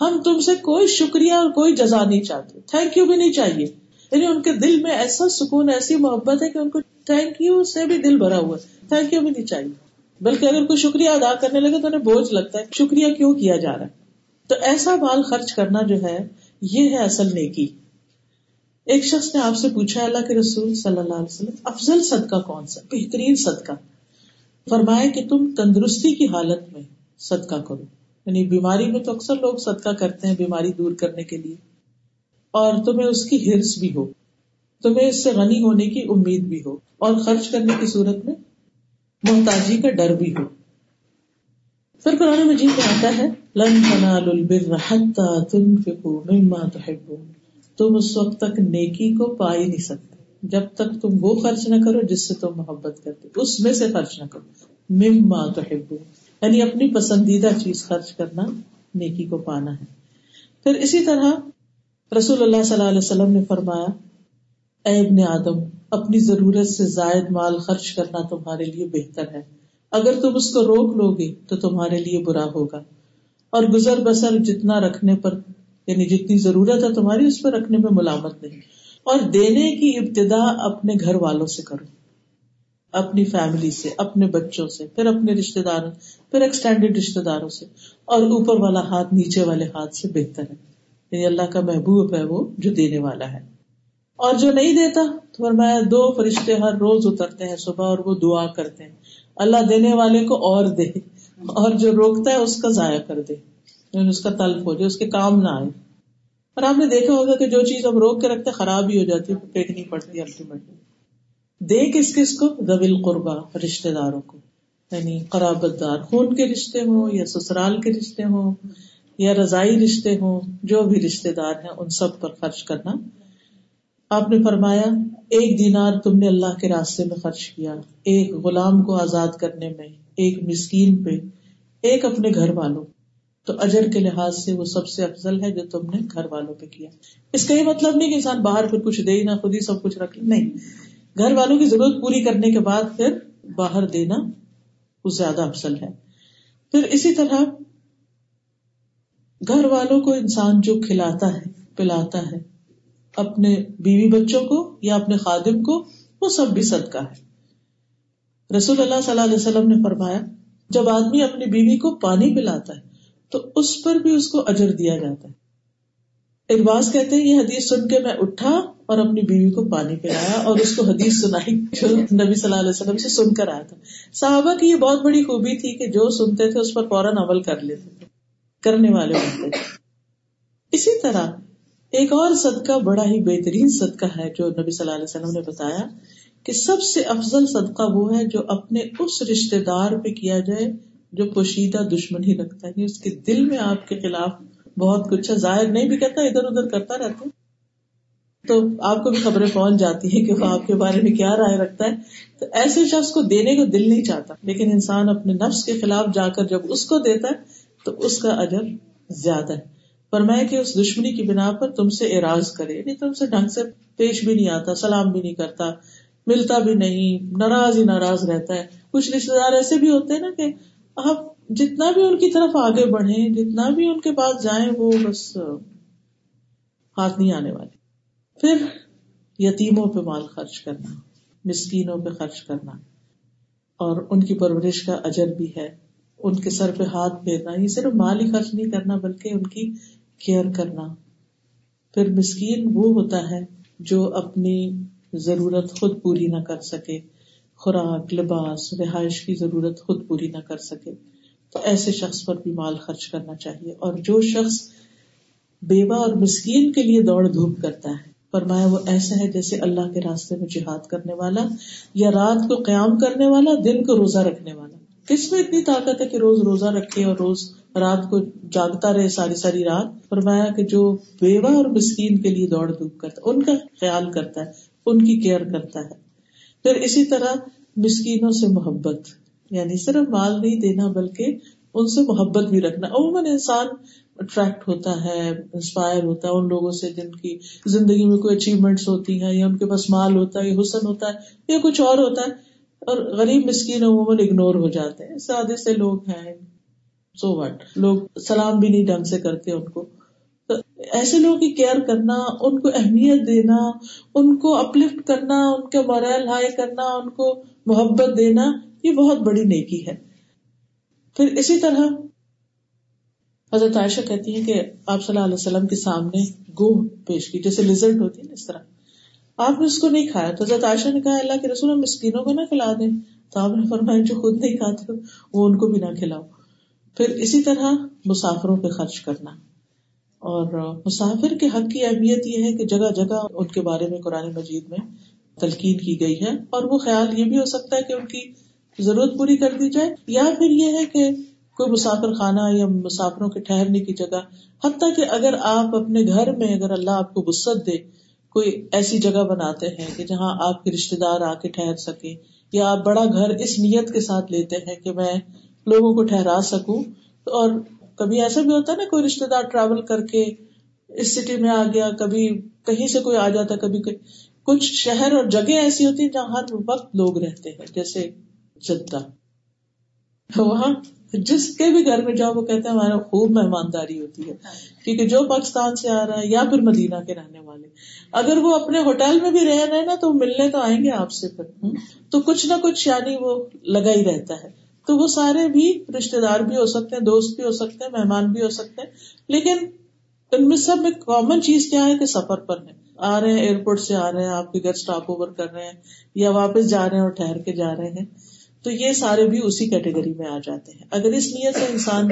ہم تم سے کوئی شکریہ اور کوئی جزا نہیں چاہتے۔ تھینک یو بھی نہیں چاہیے۔ یعنی ان کے دل میں ایسا سکون، ایسی محبت ہے کہ ان کو تھینک یو سے بھی دل بھرا ہوا تھینک یو بھی نہیں چاہیے۔ بلکہ اگر کوئی شکریہ ادا کرنے لگے تو انہیں بوجھ لگتا ہے شکریہ کیوں کیا جا رہا ہے۔ تو ایسا مال خرچ کرنا جو ہے، یہ ہے اصل نیکی۔ ایک شخص نے آپ سے پوچھا، اللہ کے رسول صلی اللہ علیہ وسلم، افضل صدقہ کون سا؟ بہترین صدقہ۔ فرمایا کہ تم تندرستی کی حالت میں صدقہ کرو۔ یعنی بیماری میں تو اکثر لوگ صدقہ کرتے ہیں بیماری دور کرنے کے لیے، اور تمہیں اس کی ہرس بھی ہو، تمہیں اس سے غنی ہونے کی امید بھی ہو، اور خرچ کرنے کی صورت میں محتاجی کا ڈر بھی ہو۔ پھر قرآن مجید میں آتا ہے، لن البر تنفقوا مما تحبون۔ تم اس وقت تک نیکی کو پا ہی نہیں سکتے، جب تک تم وہ خرچ نہ کرو جس سے تم محبت کرتے اس میں سے خرچ نہ کرو۔ مما تحبون۔ یعنی اپنی پسندیدہ چیز خرچ کرنا نیکی کو پانا ہے۔ پھر اسی طرح رسول اللہ صلی اللہ علیہ وسلم نے فرمایا، اے ابن آدم، اپنی ضرورت سے زائد مال خرچ کرنا تمہارے لیے بہتر ہے۔ اگر تم اس کو روک لو گے تو تمہارے لیے برا ہوگا۔ اور گزر بسر جتنا رکھنے پر یعنی جتنی ضرورت ہے تمہاری، اس پر رکھنے میں ملامت نہیں۔ اور دینے کی ابتدا اپنے گھر والوں سے کرو۔ اپنی فیملی سے، اپنے بچوں سے، پھر اپنے رشتے داروں، پھر ایکسٹینڈیڈ رشتے داروں سے، اور اوپر والا ہاتھ نیچے والے ہاتھ سے بہتر ہے۔ یعنی اللہ کا محبوب ہے، وہ جو دینے والا ہے۔ اور جو نہیں دیتا، تو فرمایا دو فرشتے ہر روز اترتے ہیں صبح اور وہ دعا کرتے ہیں۔ اللہ دینے والے کو اور دے، اور جو روکتا ہے اس کا ضائع کر دے۔ یعنی اس کا تلف ہو جائے، اس کے کام نہ آئے۔ اور آپ نے دیکھا ہوگا کہ جو چیز ہم روک کے رکھتے خراب ہی ہو جاتی ہے پھینکنی پڑتی ہے الٹیمیٹلی دے کس کس کو؟ دبل قربا رشتے داروں کو۔ یعنی قرابت دار خون کے رشتے ہوں یا سسرال کے رشتے ہوں یا رضائی رشتے ہوں، جو بھی رشتے دار ہیں، ان سب پر خرچ کرنا۔ آپ نے فرمایا، ایک دینار تم نے اللہ کے راستے میں خرچ کیا۔ ایک غلام کو آزاد کرنے میں، ایک مسکین پہ، ایک اپنے گھر والوں۔ تو اجر کے لحاظ سے وہ سب سے افضل ہے جو تم نے گھر والوں پہ کیا۔ اس کا یہ مطلب نہیں کہ انسان باہر پھر کچھ دے نہ، خود ہی سب کچھ رکھے نہیں۔ گھر والوں کی ضرورت پوری کرنے کے بعد پھر باہر دینا وہ زیادہ افضل ہے۔ پھر اسی طرح گھر والوں کو انسان جو کھلاتا ہے، پلاتا ہے، اپنے بیوی بچوں کو یا اپنے خادم کو، وہ سب بھی صدقہ ہے۔ رسول اللہ صلی اللہ علیہ وسلم نے فرمایا، جب آدمی اپنی بیوی کو پانی پلاتا ہے، تو اس پر بھی اس کو اجر دیا جاتا ہے۔ ارباز کہتے ہیں، یہ حدیث سن کے میں اٹھا اور اپنی بیوی کو پانی پلایا اور اس کو حدیث سنائی جو نبی صلی اللہ علیہ وسلم سے سن کر آیا تھا۔ صحابہ کی یہ بہت بڑی خوبی تھی کہ جو سنتے تھے اس پر فوراً عمل کر لیتے تھے، کرنے والے ہوتے تھے۔ اسی طرح ایک اور صدقہ بڑا ہی بہترین صدقہ ہے جو نبی صلی اللہ علیہ وسلم نے بتایا کہ سب سے افضل صدقہ وہ ہے جو اپنے اس رشتے دار پہ کیا جائے جو پوشیدہ دشمن ہی رکھتا ہے۔ یعنی اس کے دل میں آپ کے خلاف بہت کچھ ہے، ظاہر نہیں بھی کرتا ادھر ادھر کرتا رہتا تو آپ کو بھی خبریں پہنچ جاتی ہیں کہ وہ آپ کے بارے میں کیا رائے رکھتا ہے۔ تو ایسے شخص کو دینے کو دل نہیں چاہتا۔ لیکن انسان اپنے نفس کے خلاف جا کر جب اس کو دیتا ہے تو اس کا اجر زیادہ ہے۔ فرمایا کہ اس دشمنی کی بنا پر تم سے اراض کرے۔ نہیں تم سے ڈھنگ سے پیش بھی نہیں آتا، سلام بھی نہیں کرتا، ملتا بھی نہیں، ناراض ہی ناراض رہتا ہے۔ کچھ رشتے دار ایسے بھی ہوتے ہیں نا کہ آپ جتنا بھی ان کی طرف آگے بڑھے جتنا بھی ان کے پاس جائیں، وہ بس ہاتھ نہیں آنے والے۔ پھر یتیموں پہ مال خرچ کرنا، مسکینوں پہ خرچ کرنا۔ اور ان کی پرورش کا اجر بھی ہے۔ ان کے سر پہ ہاتھ پھیرنا، یہ صرف مال ہی خرچ نہیں کرنا، بلکہ ان کی کیئر کرنا۔ پھر مسکین وہ ہوتا ہے جو اپنی ضرورت خود پوری نہ کر سکے۔ خوراک، لباس، رہائش کی ضرورت خود پوری نہ کر سکے۔ تو ایسے شخص پر بھی مال خرچ کرنا چاہیے۔ اور جو شخص بیوہ اور مسکین کے لیے دوڑ دھوپ کرتا ہے فرمایا وہ ایسا ہے جیسے اللہ کے راستے میں جہاد کرنے والا یا رات کو قیام کرنے والا، دن کو روزہ رکھنے والا۔ کس میں اتنی طاقت ہے کہ روز روزہ رکھے اور روز رات کو جاگتا رہے ساری ساری رات۔ فرمایا کہ جو بیوہ اور مسکین کے لیے دوڑ دھوپ کرتا ہے ان کا خیال کرتا ہے، ان کی کیئر کرتا ہے۔ پھر اسی طرح مسکینوں سے محبت یعنی صرف مال نہیں دینا بلکہ ان سے محبت بھی رکھنا۔ عموماً انسان اٹریکٹ ہوتا ہے انسپائر ہوتا ہے ان لوگوں سے جن کی زندگی میں کوئی اچیومنٹس ہوتی ہیں یا ان کے پاس مال ہوتا ہے یا حسن ہوتا ہے یا کچھ اور ہوتا ہے اور غریب مسکین عموماً اگنور ہو جاتے ہیں۔ سادے سے لوگ ہیں۔ سو وٹ لوگ سلام بھی نہیں ڈھنگ سے کرتے ان کو۔ تو ایسے لوگوں کی کیئر کرنا، ان کو اہمیت دینا، ان کو اپلفٹ کرنا، ان کے مرائل ہائی کرنا، ان کو محبت دینا، یہ بہت بڑی نیکی ہے۔ پھر اسی طرح حضرت عائشہ کہتی ہے کہ آپ صلی اللہ علیہ وسلم کے سامنے گو پیش کی، جیسے لزرٹ ہوتی ہے اس طرح۔ آپ نے اس کو نہیں کھایا۔ تو حضرت عائشہ نے کہا، اللہ کے رسول مسکینوں کو نہ کھلا دیں۔ تو آپ نے فرمایا، جو خود نہیں کھاتے وہ ان کو بھی نہ کھلاؤ۔ پھر اسی طرح مسافروں پہ خرچ کرنا۔ اور مسافر کے حق کی اہمیت یہ ہے کہ جگہ جگہ ان کے بارے میں قرآن مجید میں تلقین کی گئی ہے۔ اور وہ خیال یہ بھی ہو سکتا ہے کہ ان کی ضرورت پوری کر دی جائے یا پھر یہ ہے کہ کوئی مسافر خانہ یا مسافروں کے ٹھہرنے کی جگہ، حتیٰ کہ اگر آپ اپنے گھر میں اگر اللہ آپ کو وسط دے، کوئی ایسی جگہ بناتے ہیں کہ جہاں آپ کے رشتے دار آ کے ٹھہر سکے یا آپ بڑا گھر اس نیت کے ساتھ لیتے ہیں کہ میں لوگوں کو ٹھہرا سکوں۔ اور کبھی ایسا بھی ہوتا ہے نا، کوئی رشتے دار ٹریول کر کے اس سٹی میں آ گیا، کبھی کہیں سے کوئی آ جاتا، کبھی کچھ شہر اور جگہ ایسی ہوتی ہیں جہاں ہر وقت لوگ رہتے ہیں، جیسے جدہ وہاں جس کے بھی گھر میں جاؤ، وہ کہتے ہیں ہمارا خوب مہمانداری ہوتی ہے۔ کیونکہ جو پاکستان سے آ رہا ہے یا پھر مدینہ کے رہنے والے۔ اگر وہ اپنے ہوٹل میں بھی رہ رہے نا، تو ملنے تو آئیں گے آپ سے پھر۔ تو کچھ نہ کچھ یعنی وہ لگا ہی رہتا ہے۔ تو وہ سارے بھی رشتے دار بھی ہو سکتے ہیں، دوست بھی ہو سکتے ہیں، مہمان بھی ہو سکتے ہیں۔ لیکن ان میں سب میں کامن چیز کیا ہے کہ سفر پر ہے آ رہے ہیں ایئرپورٹ سے آ رہے ہیں، آپ کے گھر اسٹاپ اوور کر رہے ہیں یا واپس جا رہے ہیں اور ٹھہر کے جا رہے ہیں۔ تو یہ سارے بھی اسی کیٹیگری میں آ جاتے ہیں۔ اگر اس نیت سے انسان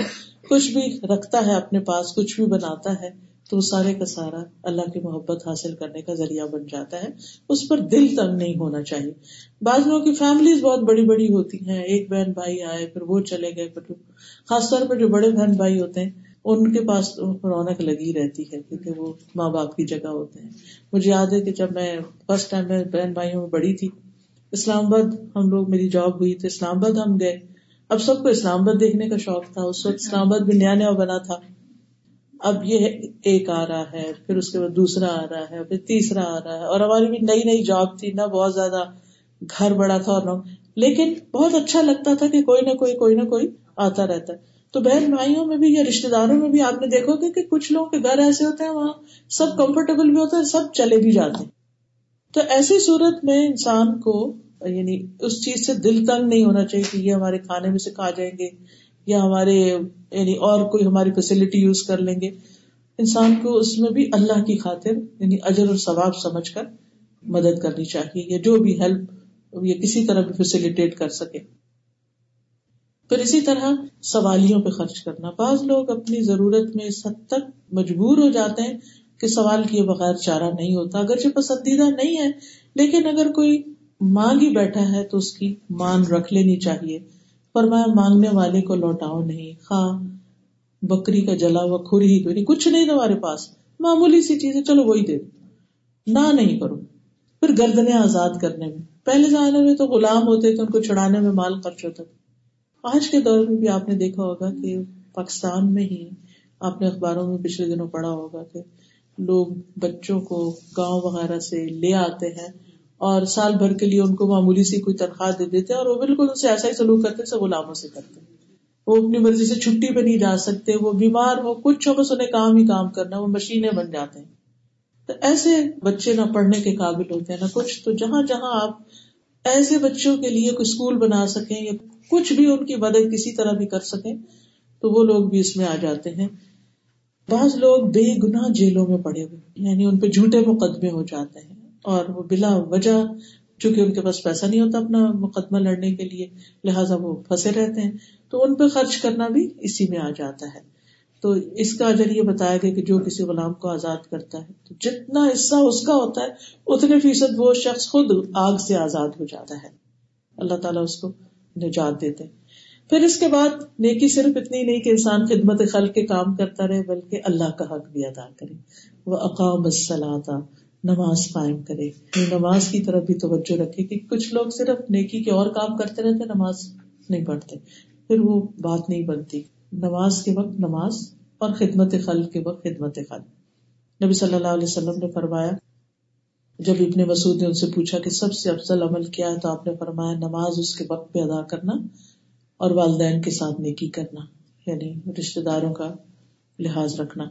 کچھ بھی رکھتا ہے اپنے پاس، کچھ بھی بناتا ہے، تو وہ سارے کا سارا اللہ کی محبت حاصل کرنے کا ذریعہ بن جاتا ہے۔ اس پر دل تنگ نہیں ہونا چاہیے۔ بعض لوگوں کی فیملیز بہت بڑی بڑی ہوتی ہیں۔ ایک بہن بھائی آئے، پھر وہ چلے گئے، پھر خاص طور پر جو بڑے بہن بھائی ہوتے ہیں، ان کے پاس رونق لگی رہتی ہے، کیونکہ وہ ماں باپ کی جگہ ہوتے ہیں۔ مجھے یاد ہے کہ جب میں فرسٹ ٹائم میں بہن بھائیوں میں بڑی تھی اسلام آباد ہم لوگ میری جاب ہوئی تو اسلام آباد ہم گئے۔ اب سب کو اسلام آباد دیکھنے کا شوق تھا۔ اس وقت اسلام آباد بھی نیا نیا بنا تھا۔ اب یہ ایک آ رہا ہے، پھر اس کے بعد دوسرا آ رہا ہے، پھر تیسرا آ رہا ہے۔ اور ہماری بھی نئی نئی جاب تھی، نہ بہت زیادہ گھر بڑا تھا اور لیکن بہت اچھا لگتا تھا کہ کوئی نہ کوئی کوئی نہ کوئی آتا رہتا ہے۔ تو بہن بھائیوں میں بھی یا رشتے داروں میں بھی آپ نے دیکھو گے کہ کچھ لوگوں کے گھر ایسے ہوتے ہیں، وہاں سب کمفرٹیبل بھی ہوتے ہیں، سب چلے بھی جاتے ہیں۔ تو ایسی صورت میں انسان کو یعنی اس چیز سے دل تنگ نہیں ہونا چاہیے کہ یہ ہمارے کھانے میں سے کھا جائیں گے یا ہمارے یعنی اور کوئی ہماری فیسلٹی یوز کر لیں گے۔ انسان کو اس میں بھی اللہ کی خاطر یعنی اجر اور ثواب سمجھ کر مدد کرنی چاہیے، یا جو بھی ہیلپ یا کسی طرح بھی فیسلٹیٹ کر سکے۔ پھر اسی طرح سوالیوں پہ خرچ کرنا۔ بعض لوگ اپنی ضرورت میں اس حد تک مجبور ہو جاتے ہیں کہ سوال کیے بغیر چارہ نہیں ہوتا۔ اگرچہ پسندیدہ نہیں ہے، لیکن اگر کوئی مانگ ہی بیٹھا ہے تو اس کی مان رکھ لینی چاہیے۔ فرمایا، مانگنے والے کو لوٹاؤ نہیں۔ خواہ بکری کا جلا ہوا کھر ہی تو کچھ نہیں تمہارے پاس۔ معمولی سی چیز ہے چلو وہی دے دو۔ نہ نہیں کرو۔ پھر گردنے آزاد کرنے میں۔ پہلے زمانے میں تو غلام ہوتے تھے، ان کو چھڑانے میں مال خرچ ہوتا تھا۔ آج کے دور میں بھی آپ نے دیکھا ہوگا کہ پاکستان میں ہی آپ نے اخباروں میں پچھلے دنوں پڑھا ہوگا کہ لوگ بچوں کو گاؤں وغیرہ سے لے آتے ہیں۔ اور سال بھر کے لیے ان کو معمولی سی کوئی تنخواہ دے دیتے ہیں اور وہ بالکل ان سے ایسا ہی سلوک کرتے غلاموں سے کرتے وہ اپنی مرضی سے چھٹی پہ نہیں جا سکتے، وہ بیمار ہو کچھ ہو، بس انہیں کام ہی کام کرنا، وہ مشینیں بن جاتے ہیں۔ تو ایسے بچے نہ پڑھنے کے قابل ہوتے ہیں، نہ کچھ۔ تو جہاں جہاں آپ ایسے بچوں کے لیے کوئی اسکول بنا سکیں یا کچھ بھی ان کی مدد کسی طرح بھی کر سکیں، تو وہ لوگ بھی اس میں آ جاتے ہیں۔ بعض لوگ بے گنا جیلوں میں پڑے ہوئے یعنی ان پہ جھوٹے مقدمے ہو جاتے ہیں۔ اور وہ بلا وجہ، چونکہ ان کے پاس پیسہ نہیں ہوتا اپنا مقدمہ لڑنے کے لیے، لہٰذا وہ پھنسے رہتے ہیں۔ تو ان پہ خرچ کرنا بھی اسی میں آ جاتا ہے۔ تو اس کا اجر یہ بتایا گیا کہ جو کسی غلام کو آزاد کرتا ہے، تو جتنا حصہ اس کا ہوتا ہے، اتنے فیصد وہ شخص خود آگ سے آزاد ہو جاتا ہے۔ اللہ تعالیٰ اس کو نجات دیتے پھر اس کے بعد نیکی صرف اتنی نہیں کہ انسان خدمت خل کے کام کرتا رہے، بلکہ اللہ کا حق بھی ادا کرے۔ وہ اقام نماز قائم کرے۔ یعنی نماز کی طرف بھی توجہ رکھے کہ کچھ لوگ صرف نیکی کے اور کام کرتے رہتے نماز نہیں پڑھتے۔ پھر وہ بات نہیں بنتی۔ نماز کے وقت نماز اور خدمت خل کے وقت خدمت خل۔ نبی صلی اللہ علیہ وسلم نے فرمایا، جب ابن مسعود نے ان سے پوچھا کہ سب سے افضل عمل کیا ہے، تو آپ نے فرمایا، نماز اس کے وقت پہ ادا کرنا اور والدین کے ساتھ نیکی کرنا یعنی رشتے داروں کا لحاظ رکھنا۔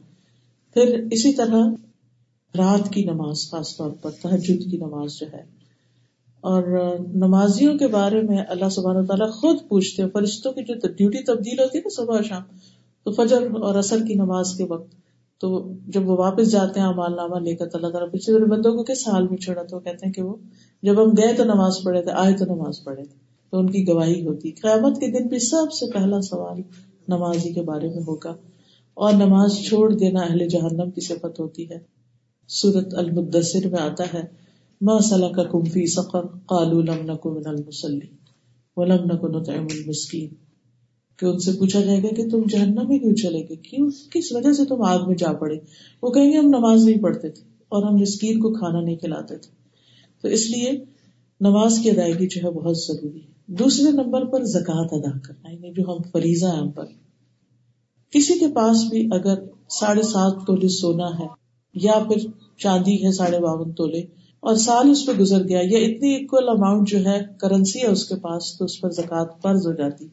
پھر اسی طرح رات کی نماز، خاص طور پر تحجد کی نماز جو ہے۔ اور نمازیوں کے بارے میں اللہ سبحانہ تعالیٰ خود پوچھتے ہیں، فرشتوں کی جو ڈیوٹی تبدیل ہوتی ہے نا صبح شام، تو فجر اور اثر کی نماز کے وقت، تو جب وہ واپس جاتے ہیں امال نامہ لے کر اللہ تعالیٰ پچھلے بندوں کو کس حال میں چھوڑا؟ تو کہتے ہیں کہ وہ جب ہم گئے تو نماز پڑھے تھے، آئے تو نماز پڑھے تھے، تو ان کی گواہی ہوتی۔ قیامت کے دن بھی سب سے پہلا سوال نمازی کے بارے میں ہوگا۔ اور نماز چھوڑ دینا اہل جہنم کی صفت ہوتی ہے۔ سورت المدثر میں آتا ہے، ما صلاح کا کمفی سقر قالو لم نکو من المسلی ولم نکو نطعم المسکین۔ کہ ان سے پوچھا جائے گا کہ تم جہنم میں کیوں چلے گئے؟ کیوں؟ کس وجہ سے تم آگ میں جا پڑے؟ وہ کہیں گے ہم نماز نہیں پڑھتے تھے اور ہم مسکین کو کھانا نہیں کھلاتے تھے۔ تو اس لیے نماز کی ادائیگی جو ہے بہت ضروری ہے۔ دوسرے نمبر پر زکوٰۃ ادا کرنا یعنی جو ہم فریضہ ہے ہم پر۔ کسی کے پاس بھی اگر ساڑھے سات تولے سونا ہے یا پھر چاندی ہے ساڑھے باون تولے۔ اور سال اس پہ گزر گیا، یا اتنی اکول اماؤنٹ جو ہے کرنسی ہے اس کے پاس، تو اس پر زکوٰۃ فرض ہو جاتی۔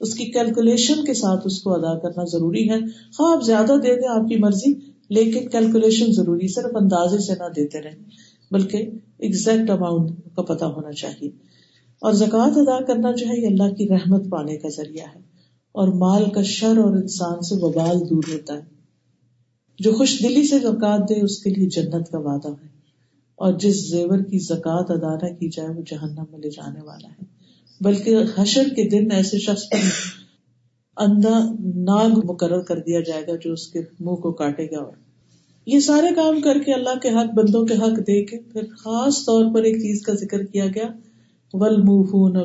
اس کی کیلکولیشن کے ساتھ اس کو ادا کرنا ضروری ہے۔ ہاں آپ زیادہ دے دیں آپ کی مرضی، لیکن کیلکولیشن ضروری، صرف اندازے سے نہ دیتے رہیں۔ بلکہ ایگزیکٹ اماؤنٹ کا پتا ہونا چاہیے۔ اور زکوٰۃ ادا کرنا جو ہے، یہ اللہ کی رحمت پانے کا ذریعہ ہے۔ اور مال کا شر اور انسان سے وبال دور ہوتا ہے۔ جو خوش دلی سے زکوٰۃ دے، اس کے لیے جنت کا وعدہ ہے۔ اور جس زیور کی زکوٰۃ ادا نہ کی جائے، وہ جہنم میں لے جانے والا ہے۔ بلکہ حشر کے دن ایسے شخص پر اندھا ناگ مقرر کر دیا جائے گا جو اس کے منہ کو کاٹے گا۔ اور یہ سارے کام کر کے اللہ کے حق، بندوں کے حق دے کے پھر خاص طور پر ایک چیز کا ذکر کیا گیا۔ ول منہ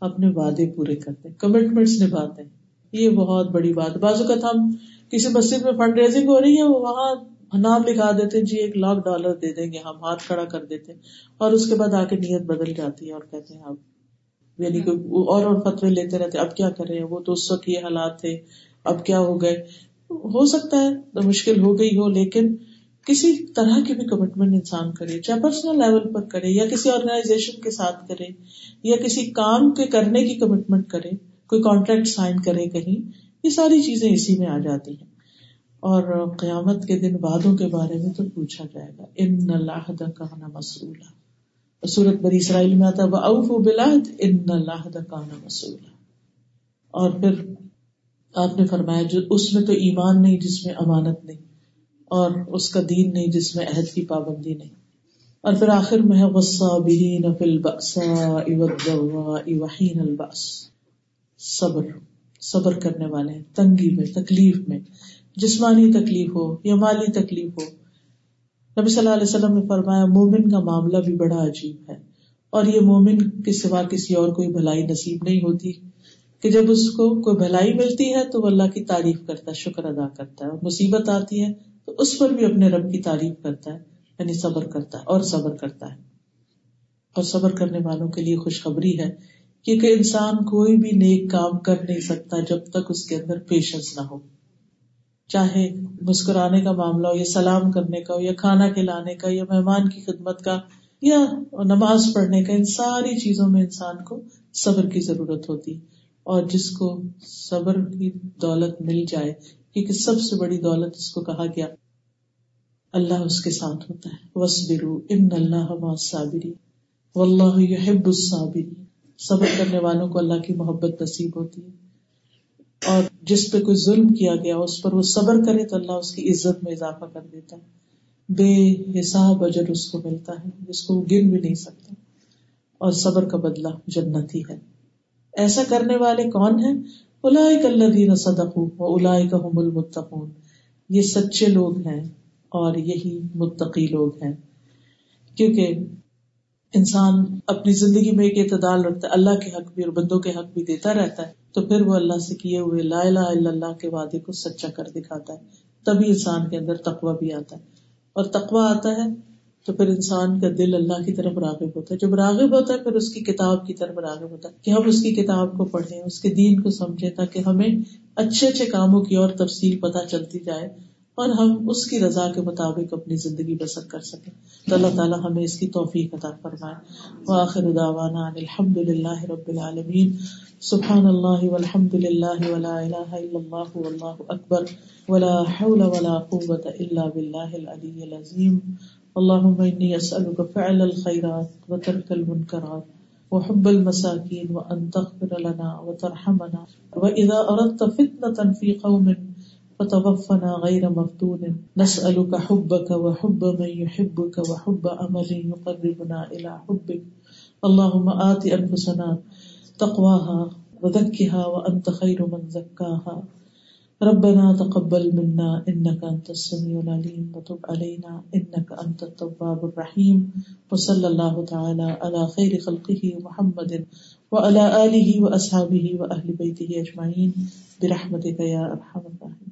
اپنے وعدے پورے کرتے کمٹمنٹس نبھاتے ہیں۔ یہ بہت بڑی بات۔ بعض اوقات ہم کسی مسجد میں فنڈ ریزنگ ہو رہی ہے وہاں نام لکھا دیتے جی ایک لاکھ ڈالر دے دیں گے ہم، ہاتھ کھڑا کر دیتے اور اس کے بعد آ کے نیت بدل جاتی ہے اور کہتے ہیں اب یعنی کہ اور اور فتوے لیتے رہتے اب کیا کر رہے ہیں وہ تو اس وقت یہ حالات تھے، اب کیا ہو گئے؟ ہو سکتا ہے مشکل ہو گئی ہو، لیکن کسی طرح کی بھی کمٹمنٹ انسان کرے، چاہے پرسنل لیول پر کرے، یا کسی آرگنائزیشن کے ساتھ کرے، یا کسی کام کے کرنے کی کمٹمنٹ کرے، کوئی کانٹریکٹ سائن کرے کہیں یہ ساری چیزیں اسی میں آ جاتی ہیں۔ اور قیامت کے دن وادوں کے بارے میں تو پوچھا جائے گا۔ ان اللہ کا مسولہ سورت بری اسرائیل میں آتا وہ اوف و بلاد ان اللہ کا مسولہ اور پھر آپ نے فرمایا، جو اس میں تو ایمان نہیں جس میں امانت نہیں، اور اس کا دین نہیں جس میں عہد کی پابندی نہیں۔ اور پھر آخر میں ہے والصابرین فی البأساء والضراء وحین البأس۔ صبر۔ صبر کرنے والے ہیں، تنگی میں، تکلیف میں، جسمانی تکلیف ہو یا مالی تکلیف ہو۔ نبی صلی اللہ علیہ وسلم نے فرمایا، مومن کا معاملہ بھی بڑا عجیب ہے۔ اور یہ مومن کے سوا کسی اور کوئی بھلائی نصیب نہیں ہوتی۔ کہ جب اس کو کوئی بھلائی ملتی ہے تو وہ اللہ کی تعریف کرتا ہے، شکر ادا کرتا ہے۔ اور مصیبت آتی ہے تو اس پر بھی اپنے رب کی تعریف کرتا ہے یعنی صبر کرتا ہے اور صبر کرتا ہے۔ اور صبر کرنے والوں کے لیے خوشخبری ہے کیونکہ انسان کوئی بھی نیک کام کر نہیں سکتا جب تک اس کے اندر پیشنس نہ ہو۔ چاہے مسکرانے کا معاملہ ہو یا سلام کرنے کا ہو یا کھانا کھلانے کا یا مہمان کی خدمت کا یا نماز پڑھنے کا، ان ساری چیزوں میں انسان کو صبر کی ضرورت ہوتی۔ اور جس کو صبر کی دولت مل جائے، کیونکہ سب سے بڑی دولت اس کو کہا گیا۔ اللہ اس کے ساتھ ہوتا ہے۔ وس برو ان اللہ صابری و اللہ یحب صبر کرنے والوں کو اللہ کی محبت نصیب ہوتی ہے۔ اور جس پہ کوئی ظلم کیا گیا، اس پر وہ صبر کرے تو اللہ اس کی عزت میں اضافہ کر دیتا ہے۔ بے حساب اجر اس کو ملتا ہے، جس کو وہ گن بھی نہیں سکتا۔ اور صبر کا بدلہ جنت ہی ہے۔ ایسا کرنے والے کون ہیں؟ الدین صدق هم المتقون۔ یہ سچے لوگ ہیں اور یہی متقی لوگ ہیں۔ کیونکہ انسان اپنی زندگی میں ایک اعتدال رکھتا ہے، اللہ کے حق بھی اور بندوں کے حق بھی دیتا رہتا ہے، تو پھر وہ اللہ سے کیے ہوئے لا الہ الا اللہ کے وعدے کو سچا کر دکھاتا ہے۔ تبھی انسان کے اندر تقوی بھی آتا ہے۔ اور تقوی آتا ہے تو پھر انسان کا دل اللہ کی طرف راغب ہوتا ہے۔ جب راغب ہوتا ہے، پھر اس کی کتاب کی طرف راغب ہوتا ہے کہ ہم اس کی کتاب کو پڑھیں، اس کے دین کو سمجھیں تاکہ ہمیں اچھے اچھے کاموں کی اور تفصیل پتہ چلتی جائے۔ اور ہم اس کی رضا کے مطابق اپنی زندگی بسر کر سکیں۔ تو اللہ تعالیٰ ہمیں اس کی توفیق عطا فرمائے۔ وآخر دعوانا عن الحمد للہ رب العالمین۔ سبحان اللہ والحمد للہ ولا الہ الا اللہ واللہ اکبر۔ ولا حول ولا قوة الا باللہ العلی العظیم۔ اللهم إني أسألك فعل الخيرات وترك المنكرات وحب المساكين وأن تغفر لنا وترحمنا وإذا أردت فتنة في قوم فتوفنا غير مفتون. نسألك حبك وحب من يحبك وحب أمل يقربنا إلى حبك. اللهم آت أنفسنا تقواها وذكها وأنت خير من زكاها. ربنا تقبل منا انك انت السميع العليم. وتب علينا انك انت التواب الرحيم. وصلى الله تعالى على خير خلقه محمد وعلى اله واصحابه واهل بيته اجمعين برحمتك يا ارحم الراحمين.